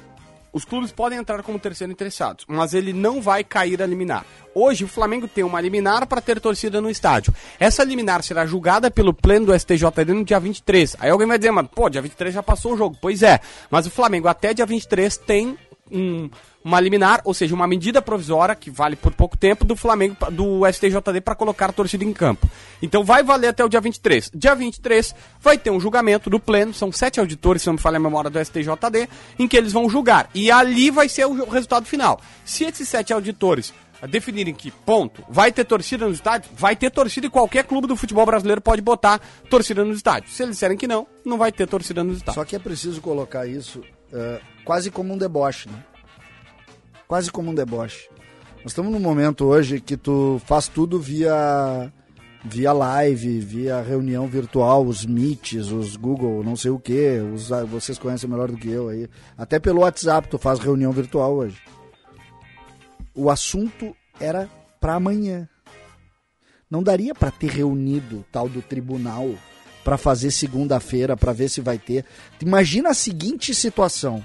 C: os clubes podem entrar como terceiro interessados, mas ele não vai cair a liminar. Hoje o Flamengo tem uma liminar para ter torcida no estádio. Essa liminar será julgada pelo pleno do STJD no dia 23. Aí alguém vai dizer, mas pô, dia 23 já passou o jogo. Pois é, mas o Flamengo até dia 23 tem um- uma liminar, ou seja, uma medida provisória que vale por pouco tempo do Flamengo do STJD para colocar a torcida em campo. Então vai valer até o dia 23. Dia 23 vai ter um julgamento do pleno, são sete auditores, se não me falha a memória do STJD, em que eles vão julgar. E ali vai ser o resultado final. Se esses sete auditores definirem que, ponto, vai ter torcida nos estádios, vai ter torcida e qualquer clube do futebol brasileiro pode botar torcida nos estádios. Se eles disserem que não, não vai ter torcida nos estádios.
E: Só que é preciso colocar isso é, quase como um deboche, né? Quase como um deboche. Nós estamos num momento hoje que tu faz tudo via via live, via reunião virtual, os Meets, os Google, não sei o que, vocês conhecem melhor do que eu aí. Até pelo WhatsApp tu faz reunião virtual hoje. O assunto era para amanhã. Não daria para ter reunido tal do tribunal para fazer segunda-feira para ver se vai ter. Imagina a seguinte situação: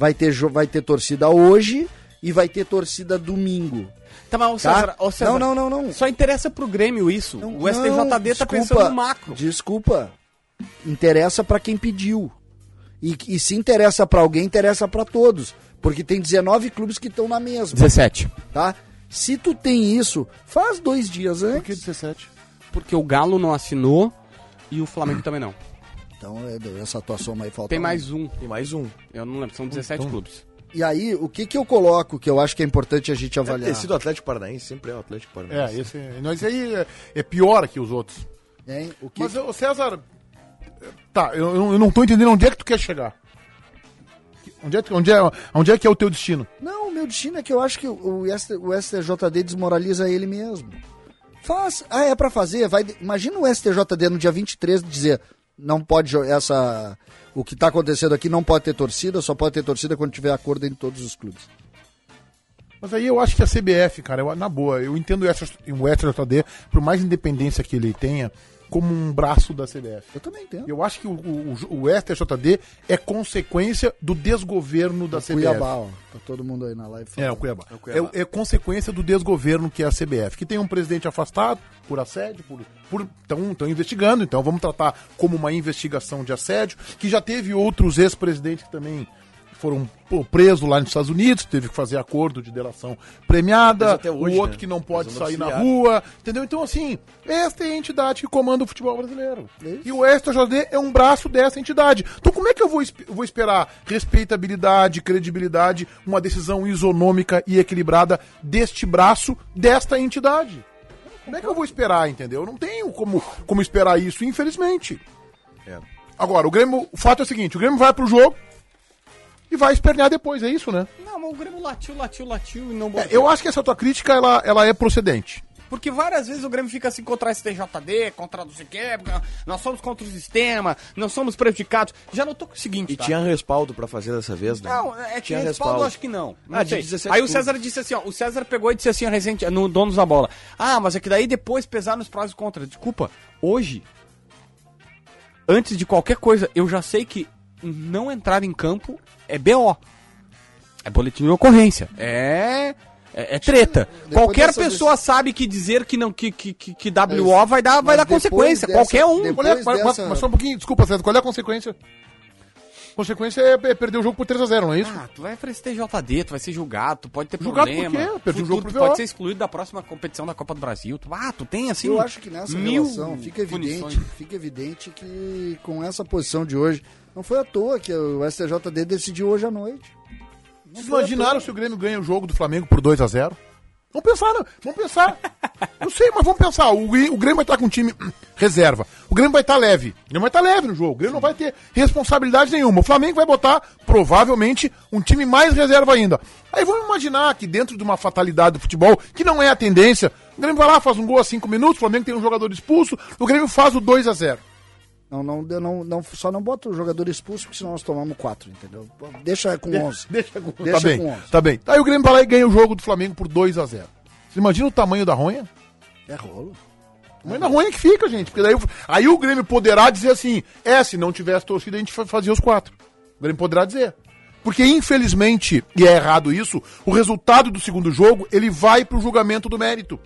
E: vai ter vai ter torcida hoje e vai ter torcida domingo.
C: Tá, mas, ô,
E: Tá?
C: César, ô, César,
E: Não, não, não, não.
C: Só interessa pro Grêmio isso.
E: Não,
C: o STJD tá
E: desculpa,
C: pensando no macro.
E: Desculpa. Interessa para quem pediu. E, e se interessa para alguém, interessa para todos, porque tem 19 clubes que estão na mesma,
C: 17.
E: tá? Se tu tem isso, faz dois dias
B: Por que
E: antes.
B: 17?
C: Porque o Galo não assinou e o Flamengo também não.
E: Então, é, essa atuação aí falta.
C: Tem mais um.
D: Tem mais um.
C: Eu não lembro, são 17 clubes.
E: E aí, o que que eu coloco que eu acho que é importante a gente
D: Deve
E: avaliar?
D: ter sido o Atlético Paranaense, sempre é o Atlético
B: É,
D: Paranaense.
B: esse, nós aí é, é pior que os outros.
E: Hein? O que
B: Mas, ô César, Tá, eu, eu não tô entendendo onde é que tu quer chegar. Onde é, que- onde, é, onde é que é o teu destino?
E: Não, o meu destino é que eu acho que o, o STJD desmoraliza ele mesmo. Faz. Ah, é pra fazer. Vai, imagina o STJD no dia 23 dizer: não pode essa. O que tá acontecendo aqui não pode ter torcida, só pode ter torcida quando tiver acordo em todos os clubes.
B: Mas aí eu acho que a CBF, cara, eu- na boa, eu entendo o SJ o STJD, por mais independência que ele tenha, como um braço da CBF.
E: Eu também entendo.
B: Eu acho que o, o, o STJD é consequência do desgoverno da CBF.
E: Cuiabá, ó. Tá todo mundo aí na live.
B: É, o Cuiabá.
C: É o Cuiabá.
B: É, é consequência do desgoverno que é a CBF, que tem um presidente afastado por assédio, por. por estão investigando, então vamos tratar como uma investigação de assédio, que já teve outros ex-presidentes que também foram pô, presos lá nos Estados Unidos, teve que fazer acordo de delação premiada,
D: hoje,
B: o outro
D: né?
B: que não pode sair na
D: auxiliar.
B: rua, entendeu? Então, assim, esta é a entidade que comanda o futebol brasileiro. E o STJD é um braço dessa entidade. Então, como é que eu vou, vou esperar respeitabilidade, credibilidade, uma decisão isonômica e equilibrada deste braço, desta entidade? Como é que eu vou esperar, entendeu? Eu não tenho como, como esperar isso, infelizmente.
D: É.
B: Agora, o Grêmio, o fato é o seguinte, o Grêmio vai pro jogo e vai espernear depois, é isso, né?
C: Não, mas o Grêmio latiu, latiu, latiu e não
B: É,
C: botou.
B: eu acho que essa tua crítica, ela, ela é procedente.
C: Porque várias vezes o Grêmio fica assim contra a STJD, contra não sei o quê, nós somos contra o sistema, nós somos prejudicados. Já notou com o seguinte,
D: E
C: tá?
D: tinha respaldo pra fazer dessa vez, né?
C: Não, é que
D: tinha
C: respaldo, eu acho que não. não
D: Ah, de
C: sei.
D: 17
C: Aí o. César disse assim, ó, o César pegou e disse assim, ó, recente, no Donos da Bola. Ah, mas é que daí depois pesar nos prós e contras. Desculpa, hoje, antes de qualquer coisa, eu já sei que não entrar em campo é BO. É boletim de ocorrência. É... É, é treta.
E: Depois
C: Qualquer pessoa sabe que dizer que não que, que, que, que WO vai dar, vai
E: mas
C: dar consequência.
E: dessa-
C: Qualquer um.
B: Qual é, mas-
E: dessa-
B: mas só um pouquinho, desculpa, César, qual é a consequência? Consequência é perder o jogo por 3x0, não é isso?
C: Ah, tu vai pra STJD, tu vai ser julgado, tu pode ter
B: Julgado
C: problema.
B: por quê? Perdi o jogo
C: tu
B: pro
C: pode ser excluído da próxima competição da Copa do Brasil. Tu, ah, tu tem assim.
E: Eu acho que nessa
C: mil
E: relação fica evidente,
C: punições.
E: fica evidente que com essa posição de hoje, não foi à toa que o STJD decidiu hoje à noite. Não
B: Vocês imaginaram se o Grêmio ganha o jogo do Flamengo por 2x0? Vamos pensar, né? vamos pensar. Eu sei, mas vamos pensar. O, o Grêmio vai estar com um time reserva. O Grêmio vai estar leve. O Grêmio vai estar leve no jogo. O Grêmio não vai ter responsabilidade nenhuma. O Flamengo vai botar, provavelmente, um time mais reserva ainda. Aí vamos imaginar que dentro de uma fatalidade do futebol, que não é a tendência, o Grêmio vai lá, faz um gol a 5 minutos, o Flamengo tem um jogador expulso, o Grêmio faz o 2x0.
E: Não, não, eu não, não, só não bota o jogador expulso, porque senão nós tomamos 4, entendeu? Deixa com 11.
B: Deixa com,
E: Deixa
B: tá bem,
E: com 11.
B: tá bem. Aí o Grêmio vai lá e ganha o jogo do Flamengo por 2x0. Você imagina o tamanho da ronha?
E: É rolo.
B: O tamanho da ronha que fica, gente. Porque daí o- aí o Grêmio poderá dizer assim: é, se não tivesse torcida, a gente fa- fazia os quatro. O Grêmio poderá dizer. Porque, infelizmente, e é errado isso, o resultado do segundo jogo, ele vai pro julgamento do mérito.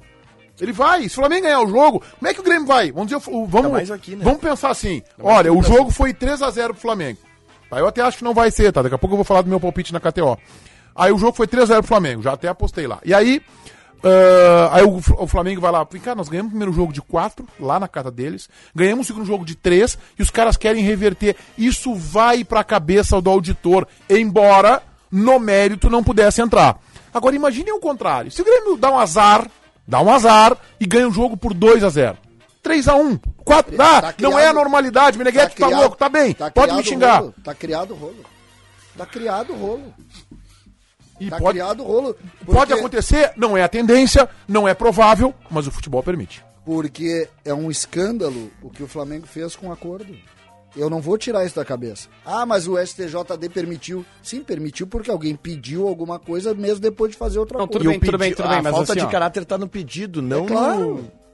B: Ele vai. Se o Flamengo ganhar o jogo, como é que o Grêmio vai? Vamos dizer, vamos,
D: aqui, né?
B: vamos pensar assim: olha, o jogo foi 3x0 pro Flamengo. Tá, eu até acho que não vai ser, tá? Daqui a pouco eu vou falar do meu palpite na KTO. Aí o jogo foi 3x0 pro Flamengo, já até apostei lá. E aí, ah, aí o, o Flamengo vai lá, cara, nós ganhamos o primeiro jogo de 4, lá na casa deles, ganhamos o segundo jogo de 3, e os caras querem reverter. Isso vai pra cabeça do auditor, embora no mérito não pudesse entrar. Agora imaginem o contrário. Se o Grêmio dá um azar, dá um azar e ganha o jogo por 2 a 0 3 a 1 4
E: Tá
B: ah,
E: criado-
B: não é a normalidade, Meneghete tá,
E: criado-
B: louco, tá bem,
E: tá
B: pode me xingar.
E: rolo, tá criado o rolo. Tá criado o rolo.
B: E
E: Tá
B: pode,
E: criado o rolo.
B: pode
E: porque-
B: acontecer, não é a tendência, não é provável, mas o futebol permite.
E: Porque é um escândalo o que o Flamengo fez com o acordo. Eu não vou tirar isso da cabeça. Ah, mas o STJD permitiu. Sim, permitiu porque alguém pediu alguma coisa mesmo depois de fazer outra
C: Não,
E: coisa.
C: tudo bem,
D: pedi-
C: bem, tudo bem,
D: A
C: mas
D: falta
C: assim,
D: de
C: ó.
D: caráter tá no pedido, não
E: É claro.
D: no...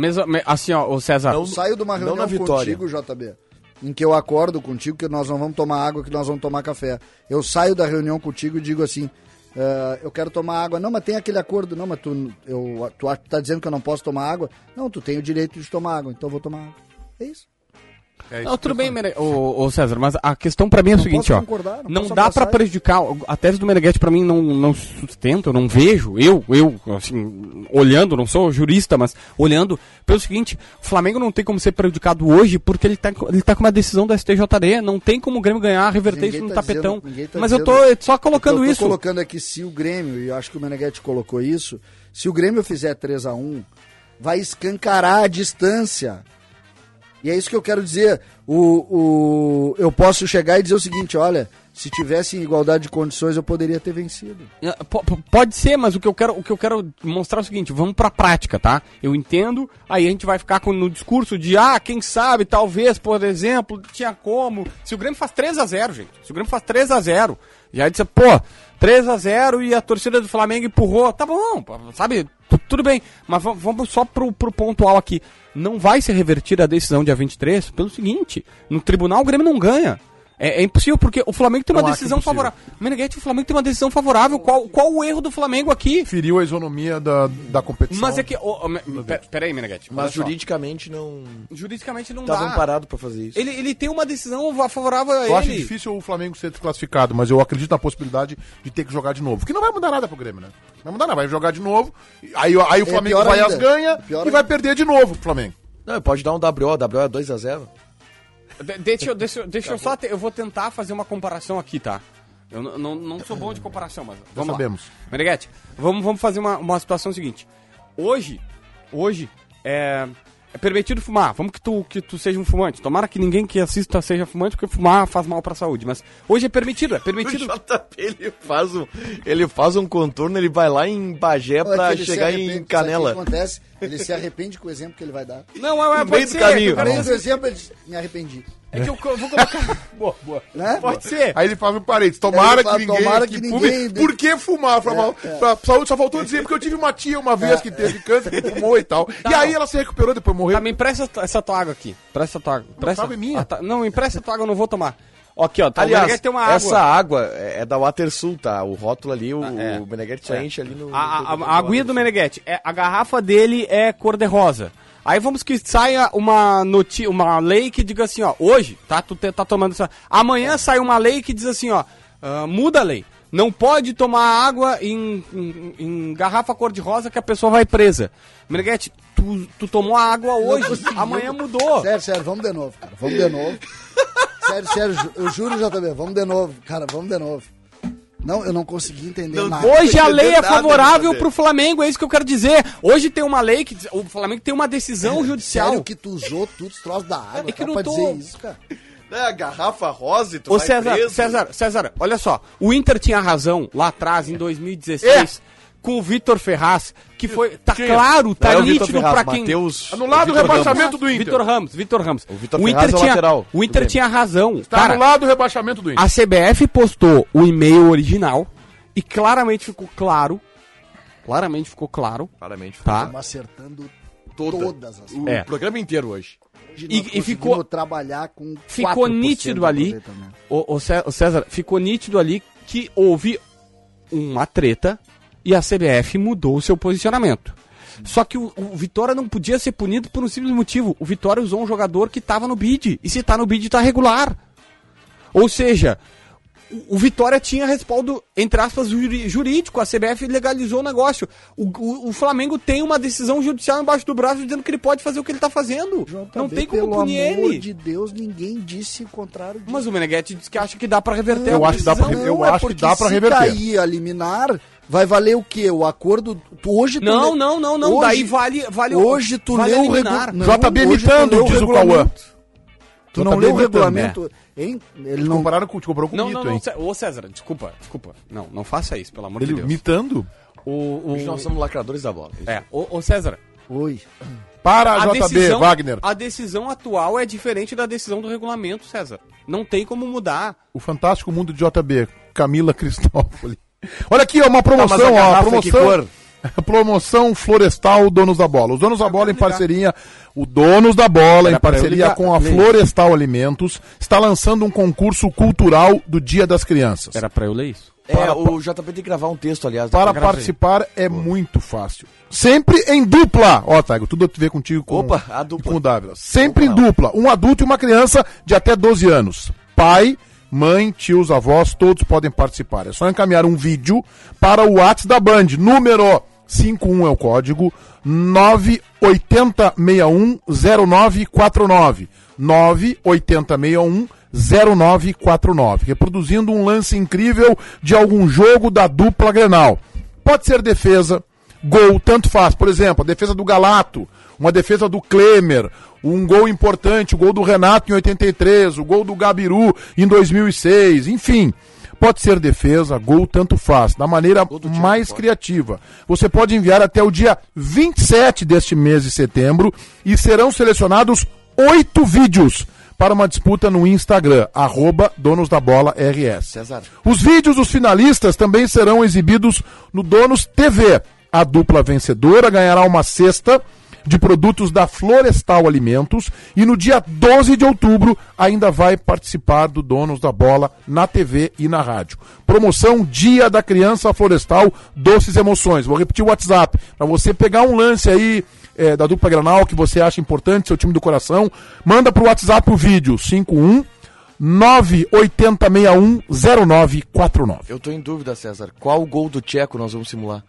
C: Mesmo, me- assim, ó, o César.
D: Não-
E: Eu saio de uma
D: não
E: reunião
D: na vitória.
E: contigo, JB, em que eu acordo contigo que nós não vamos tomar água, que nós vamos tomar café. Eu saio da reunião contigo e digo assim, "Ah, eu quero tomar água. Não, mas tem aquele acordo. Não, mas tu, eu, tu tá dizendo que eu não posso tomar água? Não, tu tem o direito de tomar água, então eu vou tomar água. É isso.
B: É
C: Não, tudo bem, Mene... ô, ô, César, mas a questão pra mim é o seguinte,
E: posso
C: ó.
E: concordar, não
C: não
E: posso
C: dá pra
E: abraçar
C: prejudicar. A tese do Meneghetti pra mim não, não sustenta, eu não vejo. Eu, eu, assim, olhando, não sou jurista, mas olhando, pelo seguinte, o Flamengo não tem como ser prejudicado hoje porque ele tá, ele tá com uma decisão da STJD. Não tem como o Grêmio ganhar, reverter
E: Ninguém
C: isso no
E: tá
C: tapetão.
E: dizendo- tá
C: mas eu tô só colocando
E: eu tô
C: isso.
E: colocando aqui se o Grêmio, e eu acho que o Meneghetti colocou isso, se o Grêmio fizer 3 a 1 vai escancarar a distância. E é isso que eu quero dizer. O, o, eu posso chegar e dizer o seguinte: olha, se tivesse igualdade de condições, eu poderia ter vencido.
C: É, po- Pode ser, mas o que eu quero, o que eu quero mostrar é o seguinte, vamos pra prática, tá? Eu entendo, aí a gente vai ficar com, no discurso de, ah, quem sabe, talvez, por exemplo, tinha como. Se o Grêmio faz 3 a 0 gente, se o Grêmio faz 3 a 0 já disse, pô, 3 a 0 e a torcida do Flamengo empurrou, tá bom, sabe, tu- tudo bem, mas va- vamos só pro, pro pontual aqui. Não vai ser revertida a decisão dia 23 pelo seguinte, no tribunal o Grêmio não ganha. É, é impossível, porque o Flamengo tem uma
B: Não acho
C: decisão favorável. Meneghetti, o Flamengo tem uma decisão favorável. Qual, qual o erro do Flamengo aqui?
B: Feriu a isonomia da, da competição.
C: Mas é que. ô, ô, me- pe- Peraí, Meneghetti.
D: Mas juridicamente não
C: Juridicamente não
D: estavam
C: dá.
D: parados pra fazer isso.
C: Ele, ele tem uma decisão favorável a
B: Eu acho
C: ele.
B: difícil o Flamengo ser desclassificado, mas eu acredito na possibilidade de ter que jogar de novo. Que não vai mudar nada pro Grêmio, né? Não vai mudar nada, vai jogar de novo. Aí, aí o Flamengo
E: pior
B: vai
E: ainda.
B: as ganha
E: Pior
B: e vai perder de novo pro Flamengo.
D: Não, pode dar um WO, WO é 2x0.
C: De- deixa eu, deixa, eu- deixa eu só. te- eu vou tentar fazer uma comparação aqui, tá? Eu não, não, sou bom de comparação, mas. Vamos
B: sabemos.
C: Lá. Meneghetti, vamos, vamos fazer uma, uma situação seguinte. Hoje, hoje, é. É permitido fumar. Vamos que tu, que tu seja um fumante. Tomara que ninguém que assista seja fumante, porque fumar faz mal pra saúde. Mas hoje é permitido, é
D: O
C: permitido.
D: JP, ele faz um, ele faz um contorno, ele vai lá em Bagé pra chegar em
E: sabe o que
D: Canela.
E: acontece? Ele se arrepende com o exemplo que ele vai dar.
C: Não, é, é, pode
D: meio do
C: ser.
D: caminho.
E: do exemplo, ele diz, me arrependi.
C: É que eu vou colocar.
B: Boa, boa.
E: Né?
C: Pode ser.
B: Aí ele faz um parênteses. Tomara
E: fala,
B: que ninguém.
E: tomara
B: que
E: que
B: fume.
E: ninguém-
B: Por que fumar? Pra, mal- pra saúde só faltou dizer, porque eu tive uma tia uma vez que teve câncer, que fumou e tal. E aí ela se recuperou, depois morreu.
C: Tá, me empresta essa- tua água aqui. Presta essa tua água. Presta.
B: água é minha.
C: Ah, tá. Não, empresta a tua água, eu não vou tomar. Aqui, ó. Tá,
D: Aliás,
C: tem uma água.
D: essa água é é da Watersul, tá? O rótulo ali, o,
C: é.
D: o Meneghetti só enche ali no...
C: A, a,
D: no-
C: a, a aguinha do Meneghetti, é, a garrafa dele é cor-de-rosa. Aí vamos que saia uma, noti uma lei que diga assim, ó, hoje, tá, tu tá tomando essa... Amanhã sai uma lei que diz assim, ó, ah, muda a lei. Não pode tomar água em, em, em garrafa cor-de-rosa que a pessoa vai presa. Meneghetti, tu, tu tomou a água hoje, amanhã mudou.
E: Sério, sério, vamos de novo, cara. Vamos de novo. sério, sério, eu juro, JB, vamos de novo. Cara, vamos de novo. Não, eu não consegui entender nada.
C: Hoje a lei é favorável pro Flamengo, é isso que eu quero dizer. Hoje tem uma lei que o Flamengo tem uma decisão judicial.
E: Sério que tu usou tudo os troços da água,
C: É que não
E: pra
C: tô-
E: dizer isso, cara.
D: É, a garrafa rosa e tu
C: Ô
D: vai
C: César,
D: preso.
C: César, César, olha só. O Inter tinha razão lá atrás, em 2016, com o Vitor Ferraz, que foi. Tá
B: Tinha.
C: claro, tá
D: Não é o Vitor
C: nítido
D: Ferraz,
C: pra quem.
D: Matheus-
B: Anulado o
D: Vitor
B: rebaixamento do Inter.
C: Vitor Ramos, Vitor Ramos. O
D: Vitor Ferraz
C: Inter
D: é o
C: tinha,
D: lateral
C: o Inter tinha razão.
B: Tá
C: Cara,
B: anulado o rebaixamento do Inter.
C: a CBF postou o e-mail original e claramente ficou claro. Claramente ficou claro.
D: Claramente.
C: Tá.
E: Estamos acertando
D: Toda.
E: todas as
D: O
C: É.
D: programa inteiro hoje.
E: Hoje
C: E-
E: nós
C: e
E: conseguimos
C: ficou-
E: trabalhar com
C: ficou
E: 4%
C: nítido ali.
E: aproveitamento.
C: O, o César, ficou nítido ali que houve uma treta e a CBF mudou o seu posicionamento. Só que o, o Vitória não podia ser punido por um simples motivo. O Vitória usou um jogador que estava no bid. E se está no bid, está regular. Ou seja, o, o Vitória tinha respaldo, entre aspas, jurídico. A CBF legalizou o negócio. O, o- Flamengo tem uma decisão judicial embaixo do braço dizendo que ele pode fazer o que ele está fazendo. não tem como
E: pelo
C: punir
E: amor
C: ele.
E: de Deus, ninguém disse o contrário disso.
C: Mas o Meneghetti disse que acha que dá para reverter
B: Eu
C: a
B: acho que dá pra eu
E: Não, é
B: acho que dá pra
E: se
B: reverter.
E: cair a liminar, vai valer o quê? O acordo. Tu, hoje tu
C: Não,
E: lê-
C: não, não, não.
E: Hoje-
C: Daí vale, vale o-
E: Hoje tu
C: vale
E: leu o regulamento.
B: JB imitando, diz o Cauã.
E: Tu não leu o regulamento, hein? Ele não.
B: Compararam com, te comparou com
C: Não,
B: o Mito,
C: não, não.
B: hein?
C: Ô César, desculpa, desculpa. Não, não faça isso, pelo amor
B: Ele
C: de Deus.
B: imitando?
C: O, o,
D: Hoje nós somos lacradores da bola.
C: é, ô, ô César,
E: Oi.
B: Para
C: a
B: JB,
C: decisão,
B: Wagner.
C: a decisão atual é diferente da decisão do regulamento, César. Não tem como mudar.
B: O fantástico mundo de JB. Camila Cristófoli. Olha aqui, ó, uma
D: Tá,
B: promoção,
D: a
B: ó. Promoção,
D: que cor?
B: promoção Florestal Donos da Bola. Os Donos da Bola em parceria, o Donos da Bola em parceria com a. Florestal Alimentos está lançando um concurso cultural do Dia das Crianças.
C: Era pra eu ler isso?
D: É,
B: Para-
D: o JP tem que gravar um texto, aliás.
B: Para participar é muito fácil. Sempre em dupla. Ó, Taigo, tudo a ver contigo com,
D: Opa, a dupla.
B: com o Dávila. Sempre em
D: Dupla.
B: dupla. Um adulto e uma criança de até 12 anos. Pai, mãe, tios, avós, todos podem participar. É só encaminhar um vídeo para o WhatsApp da Band. Número 51 é o código 980610949. 980610949. Reproduzindo um lance incrível de algum jogo da dupla Grenal. Pode ser defesa, gol, tanto faz. Por exemplo, a defesa do Galato. Uma defesa do Klemer, um gol importante, o gol do Renato em 83, o gol do Gabiru em 2006, enfim. Pode ser defesa, gol, tanto faz, da maneira mais criativa. Você pode enviar até o dia 27 deste mês de setembro e serão selecionados oito vídeos para uma disputa no Instagram, arroba Donos da Bola RS.
D: César.
B: Os vídeos dos finalistas também serão exibidos no Donos TV. A dupla vencedora ganhará uma cesta de produtos da Florestal Alimentos e no dia 12 de outubro ainda vai participar do Donos da Bola na TV e na rádio. Promoção Dia da Criança Florestal Doces Emoções. Vou repetir o WhatsApp para você pegar um lance aí eh, da dupla Granal que você acha importante, seu time do coração. Manda pro WhatsApp o vídeo 51 980610949.
D: Eu tô em dúvida, César. Qual gol do Tcheco nós vamos simular?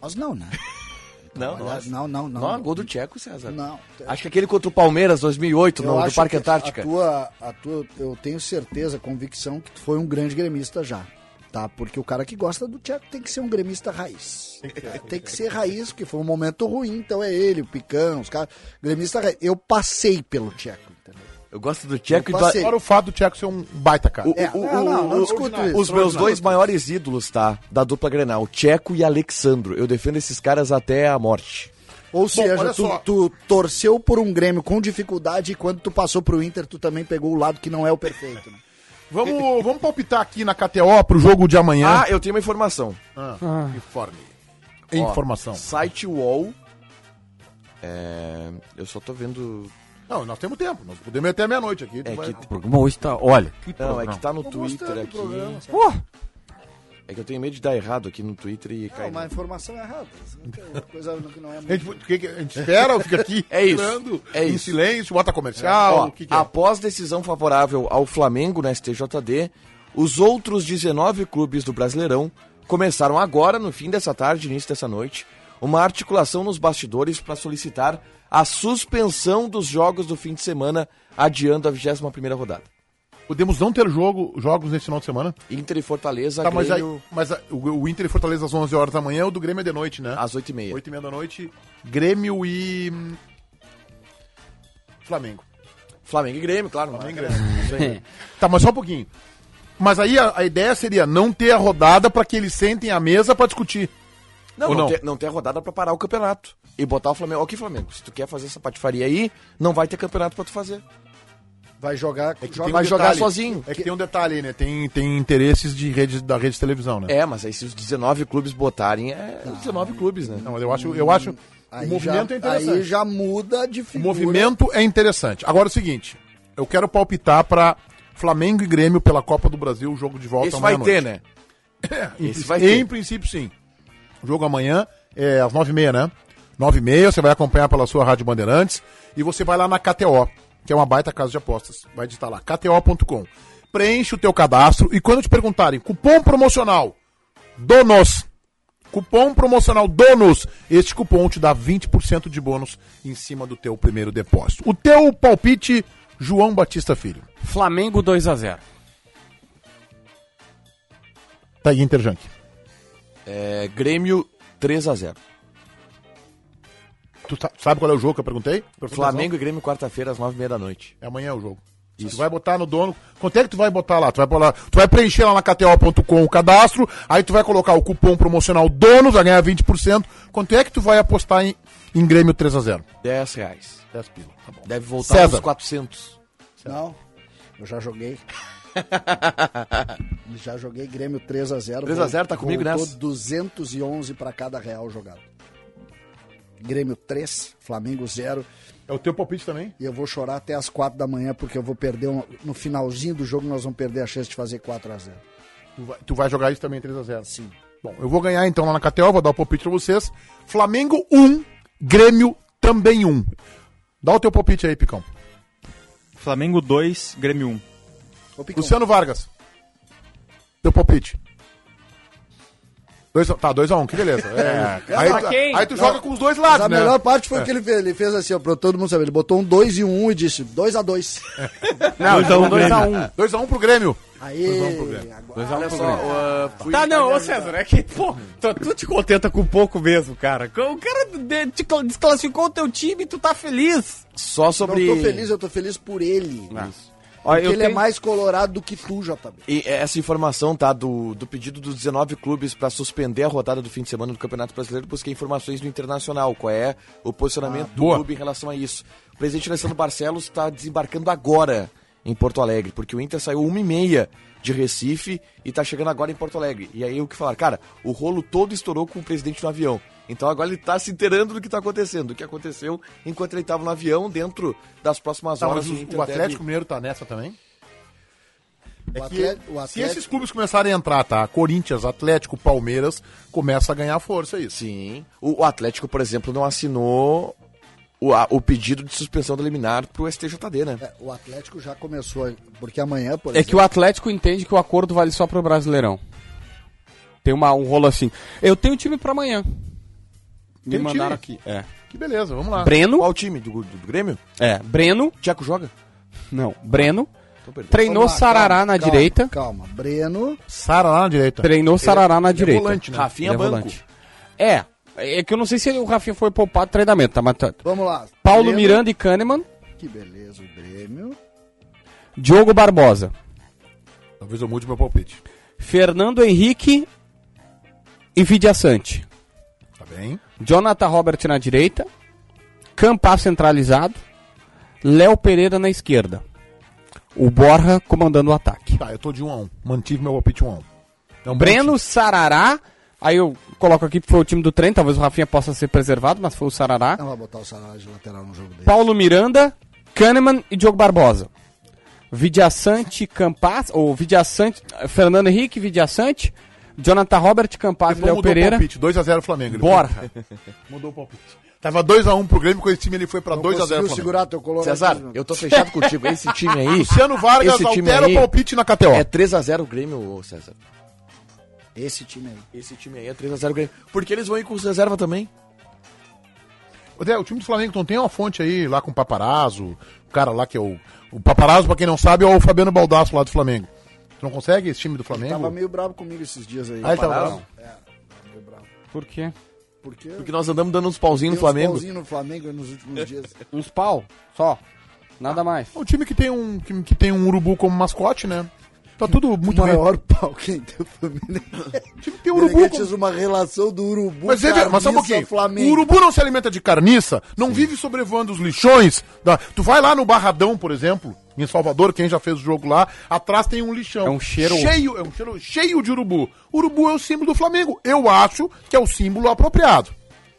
E: Nós não, né?
D: Não,
E: Olha,
D: nós.
E: não, não, não.
D: Não, gol do Tcheco, César.
E: Não.
D: Acho que aquele contra o Palmeiras, 2008,
E: Eu
D: no, do
E: acho
D: Parque
E: que
D: Antártica.
E: A tua, a tua, eu tenho certeza, convicção que tu foi um grande gremista já. Tá? Porque o cara que gosta do Tcheco tem que ser um gremista raiz. Tem que ser raiz, porque foi um momento ruim, então é ele, o Picão, os caras. Gremista raiz. Eu passei pelo Tcheco?
D: Eu gosto do Tcheco e do...
B: Agora o fato do Tcheco ser um baita cara.
D: O-
E: É,
D: o-
E: não, não, não
D: o-
E: discuto
D: o-
E: isso.
D: Os meus
E: Não
D: dois maiores ídolos, tá? Da dupla Grenal, Tcheco e Alexandro. Eu defendo esses caras até a morte.
E: Ou
B: olha
E: seja, tu, tu torceu por um Grêmio com dificuldade e quando tu passou pro Inter, tu também pegou o lado que não é o perfeito. Né?
B: Vamos, vamos palpitar aqui na KTO pro jogo de amanhã.
D: Ah, eu tenho uma informação.
B: Ah, Informe.
D: Ó,
B: Informação.
D: Site Wall. É, eu só tô vendo.
B: Não, nós temos tempo. Nós podemos ir até meia-noite aqui.
D: É
B: vai-
D: que,
C: O programa hoje tá. Olha. Que
D: não, é que tá no
E: Tô
D: Twitter aqui.
C: Pô,
D: É que eu tenho medo de dar errado aqui no Twitter e
E: Não,
D: cair.
E: uma informação errada. Coisa que não é
B: A
E: muito.
B: gente, que que a gente espera ou fica aqui
D: É isso,
B: esperando,
D: é
B: em
D: isso.
B: silêncio, bota comercial,
D: Ó,
B: o que, que é?
D: após decisão favorável ao Flamengo na STJD, os outros 19 clubes do Brasileirão começaram agora, no fim dessa tarde, início dessa noite, uma articulação nos bastidores para solicitar a suspensão dos jogos do fim de semana, adiando a 21ª rodada.
B: Podemos não ter jogo, jogos nesse final de semana?
D: Inter e Fortaleza,
B: Tá, mas, aí,
D: Grêmio,
B: mas a- o, o Inter e Fortaleza às 11 horas da manhã, o do Grêmio é de noite, né?
D: às 8h30.
B: 8 e meia da noite, Grêmio e... hum, Flamengo.
D: Flamengo e Grêmio, claro.
B: Flamengo e? Grêmio. Tá, mas só um pouquinho. Mas aí a, a ideia seria não ter a rodada para que eles sentem à mesa para discutir.
D: Não,
B: Ou
D: não,
B: não?
D: Ter, não ter rodada pra parar o campeonato. E botar o Flamengo. Ok, Flamengo, se tu quer fazer essa patifaria aí, não vai ter campeonato pra tu fazer.
E: Vai jogar,
B: É que
E: joga-
B: um
D: vai jogar sozinho.
B: É que tem um detalhe aí, né? Tem, tem interesses de rede, da rede de televisão, né?
D: É, mas aí se os 19 clubes botarem, é 19 clubes, né?
B: Não, mas eu acho, eu acho
E: Aí
B: o movimento
E: já,
B: é interessante.
E: Aí já muda de
B: O
E: figura.
B: movimento é interessante. Agora é o seguinte, eu quero palpitar para Flamengo e Grêmio pela Copa do Brasil, o jogo de volta
D: Esse vai
B: amanhã à
D: ter,
B: noite.
D: né?
B: Em,
D: Esse vai
B: em
D: ter.
B: princípio, sim. O jogo amanhã é às nove e meia, né? Nove e meia, você vai acompanhar pela sua Rádio Bandeirantes e você vai lá na KTO, que é uma baita casa de apostas. Vai digitar lá, kto.com. Preenche o teu cadastro e quando te perguntarem, cupom promocional, DONOS, cupom promocional DONOS, este cupom te dá 20% de bônus em cima do teu primeiro depósito. O teu palpite, João Batista Filho.
C: Flamengo 2x0.
B: Tá aí, Inter Junk.
D: É, Grêmio 3x0.
B: Tu sa- sabe qual é o jogo que eu perguntei?
D: Flamengo e Grêmio quarta-feira às 9h30 da noite.
B: É amanhã o jogo.
D: Isso.
B: Tu vai botar no dono. Quanto é que tu vai botar lá? Tu vai, botar, tu vai preencher lá na KTO.com o cadastro, aí tu vai colocar o cupom promocional dono, vai ganhar 20%. Quanto é que tu vai apostar em, em Grêmio 3x0?
D: 10 reais.
B: 10 pila. Tá bom.
D: Deve voltar
B: César.
D: uns 400.
E: Não, eu já joguei. já joguei Grêmio 3x0.
D: 3 a 0, tá comigo nessa?
E: 211 para cada real jogado. Grêmio 3, Flamengo 0.
B: É o teu palpite também?
E: E eu vou chorar até as 4 da manhã, porque eu vou perder. um- no finalzinho do jogo, nós vamos perder a chance de fazer 4x0.
B: Tu vai, tu vai jogar isso também 3x0.
E: Sim.
B: Bom, eu vou ganhar então lá na KTO, vou dar o palpite pra vocês. Flamengo 1, Grêmio também 1. Dá o teu palpite aí, Picão.
F: Flamengo 2, Grêmio 1.
E: Ô, Picão,
B: Luciano Vargas. Teu palpite. Dois, a- tá, 2x1, que beleza. É, aí,
C: pra
B: tu-
C: quem?
B: aí tu
E: Não,
B: joga com os dois lados,
E: a
B: né?
E: melhor parte foi o que ele fez. Ele fez assim, ó, pra todo mundo saber. Ele botou um 2 e um 1 e disse 2x2.
C: Não,
F: Dois a um,
C: então 2x1.
B: 2x1 pro Grêmio.
E: Aí,
B: Dois a um pro Grêmio.
E: agora.
C: Dois a um
D: Olha
C: pro
D: só,
C: Grêmio.
D: uh,
C: Tá, não, ô César, é que, pô, tu, tu te contenta com pouco mesmo, cara. O cara desclassificou o teu time e tu tá feliz.
D: Só
E: Não
D: sobre.
E: tô feliz, eu tô feliz por ele.
C: Ó,
E: Porque
C: eu
E: ele é
C: tenho-
E: mais colorado do que tu, JB.
D: E essa informação, tá, do, do pedido dos 19 clubes para suspender a rodada do fim de semana do Campeonato Brasileiro, busquei informações do Internacional, qual é o posicionamento do
B: boa.
D: clube em relação a isso. O presidente Alessandro Barcelos está desembarcando agora em Porto Alegre, porque o Inter saiu uma e meia de Recife e tá chegando agora em Porto Alegre. E aí o que falar? Cara, o rolo todo estourou com o presidente no avião. Então agora ele tá se inteirando do que tá acontecendo, do que aconteceu enquanto ele tava no avião, dentro das próximas
B: Tá,
D: horas.
B: mas o, o Atlético
D: deve-
B: Mineiro tá nessa também? É
E: O
B: que
E: Atlético-
B: Se esses clubes começarem a entrar, tá? Corinthians, Atlético, Palmeiras, começa a ganhar força isso.
D: Sim. O, o Atlético, por exemplo, não assinou o, a- o pedido de suspensão do liminar pro STJD, né?
E: É, o Atlético já começou, porque amanhã, por
C: É que o Atlético entende que o acordo vale só pro Brasileirão. Tem uma, um rolo assim. Eu tenho time pra amanhã. Me
B: Tem
C: mandaram
B: time?
C: aqui. É.
B: Que beleza, vamos lá.
C: Breno.
D: Qual o time? Do, do, do Grêmio?
C: É. Breno.
D: Tcheco joga?
C: Não. Breno.
D: Então.
C: Treinou
E: lá,
C: Sarará
E: calma,
C: na
E: calma,
C: direita.
E: Calma, Breno.
B: Sara lá na direita.
C: Treinou Sarará na
B: ele é
C: direita.
B: volante, né?
D: Rafinha
C: Ele é
D: banco.
C: volante. É. É que eu não sei se o Rafinha foi poupado treinamento, tá? Mas tá-
E: Vamos lá.
C: Paulo
E: Breno.
C: Miranda e Kahneman.
E: Que beleza, o Grêmio.
C: Diogo Barbosa.
B: Talvez eu mude meu palpite.
C: Fernando Henrique e Vidiaçante.
B: Tá bem?
C: Jonathan Robert na direita. Campas centralizado. Léo Pereira na esquerda. O Borja comandando o ataque.
B: Tá, eu tô de 1 a 1 Mantive meu palpite 1 a 1 É um bom
C: Breno, Sarará. Aí eu coloco aqui que foi o time do trem. Talvez o Rafinha possa ser preservado, mas foi o Sarará.
E: Não vai botar o Sarará de lateral no jogo dele.
C: Paulo Miranda, Kahneman e Diogo Barbosa. Vidiaçante, Campas, ou Vidiaçante, Fernando Henrique, Vidiaçante, Jonathan Robert, Campas e. Léo
B: mudou
C: Pereira.
B: o palpite, 2x0 Flamengo. Ele
C: Borja.
B: Mudou o palpite. Tava 2x1 pro Grêmio, com esse time ele foi pra
E: Não
B: 2x0
E: conseguiu
B: Flamengo.
E: segurar teu colorado.
D: César, eu tô fechado contigo. Esse time aí.
B: Luciano Vargas
D: esse time
B: altera
D: aí
B: o palpite na KTO.
D: É 3x0 o Grêmio, César.
E: Esse time aí.
D: Esse time aí é 3x0 o Grêmio. Porque eles vão ir com os reserva também.
B: Odé, o time do Flamengo não tem uma fonte aí lá com o Paparazzo, o cara lá que é o. O Paparazzo, pra quem não sabe, é o Fabiano Baldasso lá do Flamengo. Tu não consegue esse time do Flamengo?
E: Tava meio bravo comigo esses dias aí.
B: Ah, ele tava bravo?
E: meio bravo.
C: Por quê?
E: Por quê?
D: Porque nós andamos dando uns pauzinhos no
E: Tem uns
D: Flamengo.
E: pauzinhos no Flamengo nos últimos dias.
C: Uns pau, só. Nada mais.
B: É um time que tem um, que, que tem um urubu como mascote, né? Tá tudo muito
E: o
B: bem.
E: maior pau que tem o.
B: O que tem urubu como...
E: Uma relação do urubu
B: Mas, é, mas só um pouquinho.
E: Flamengo.
B: O urubu não se alimenta de carniça, não vive sobrevoando os lixões. da- Tu vai lá no Barradão, por exemplo, em Salvador, quem já fez o jogo lá, atrás tem um lixão.
C: É um cheiro-
B: Cheio, é um cheiro cheio de urubu. Urubu é o símbolo do Flamengo. Eu acho que é o símbolo apropriado.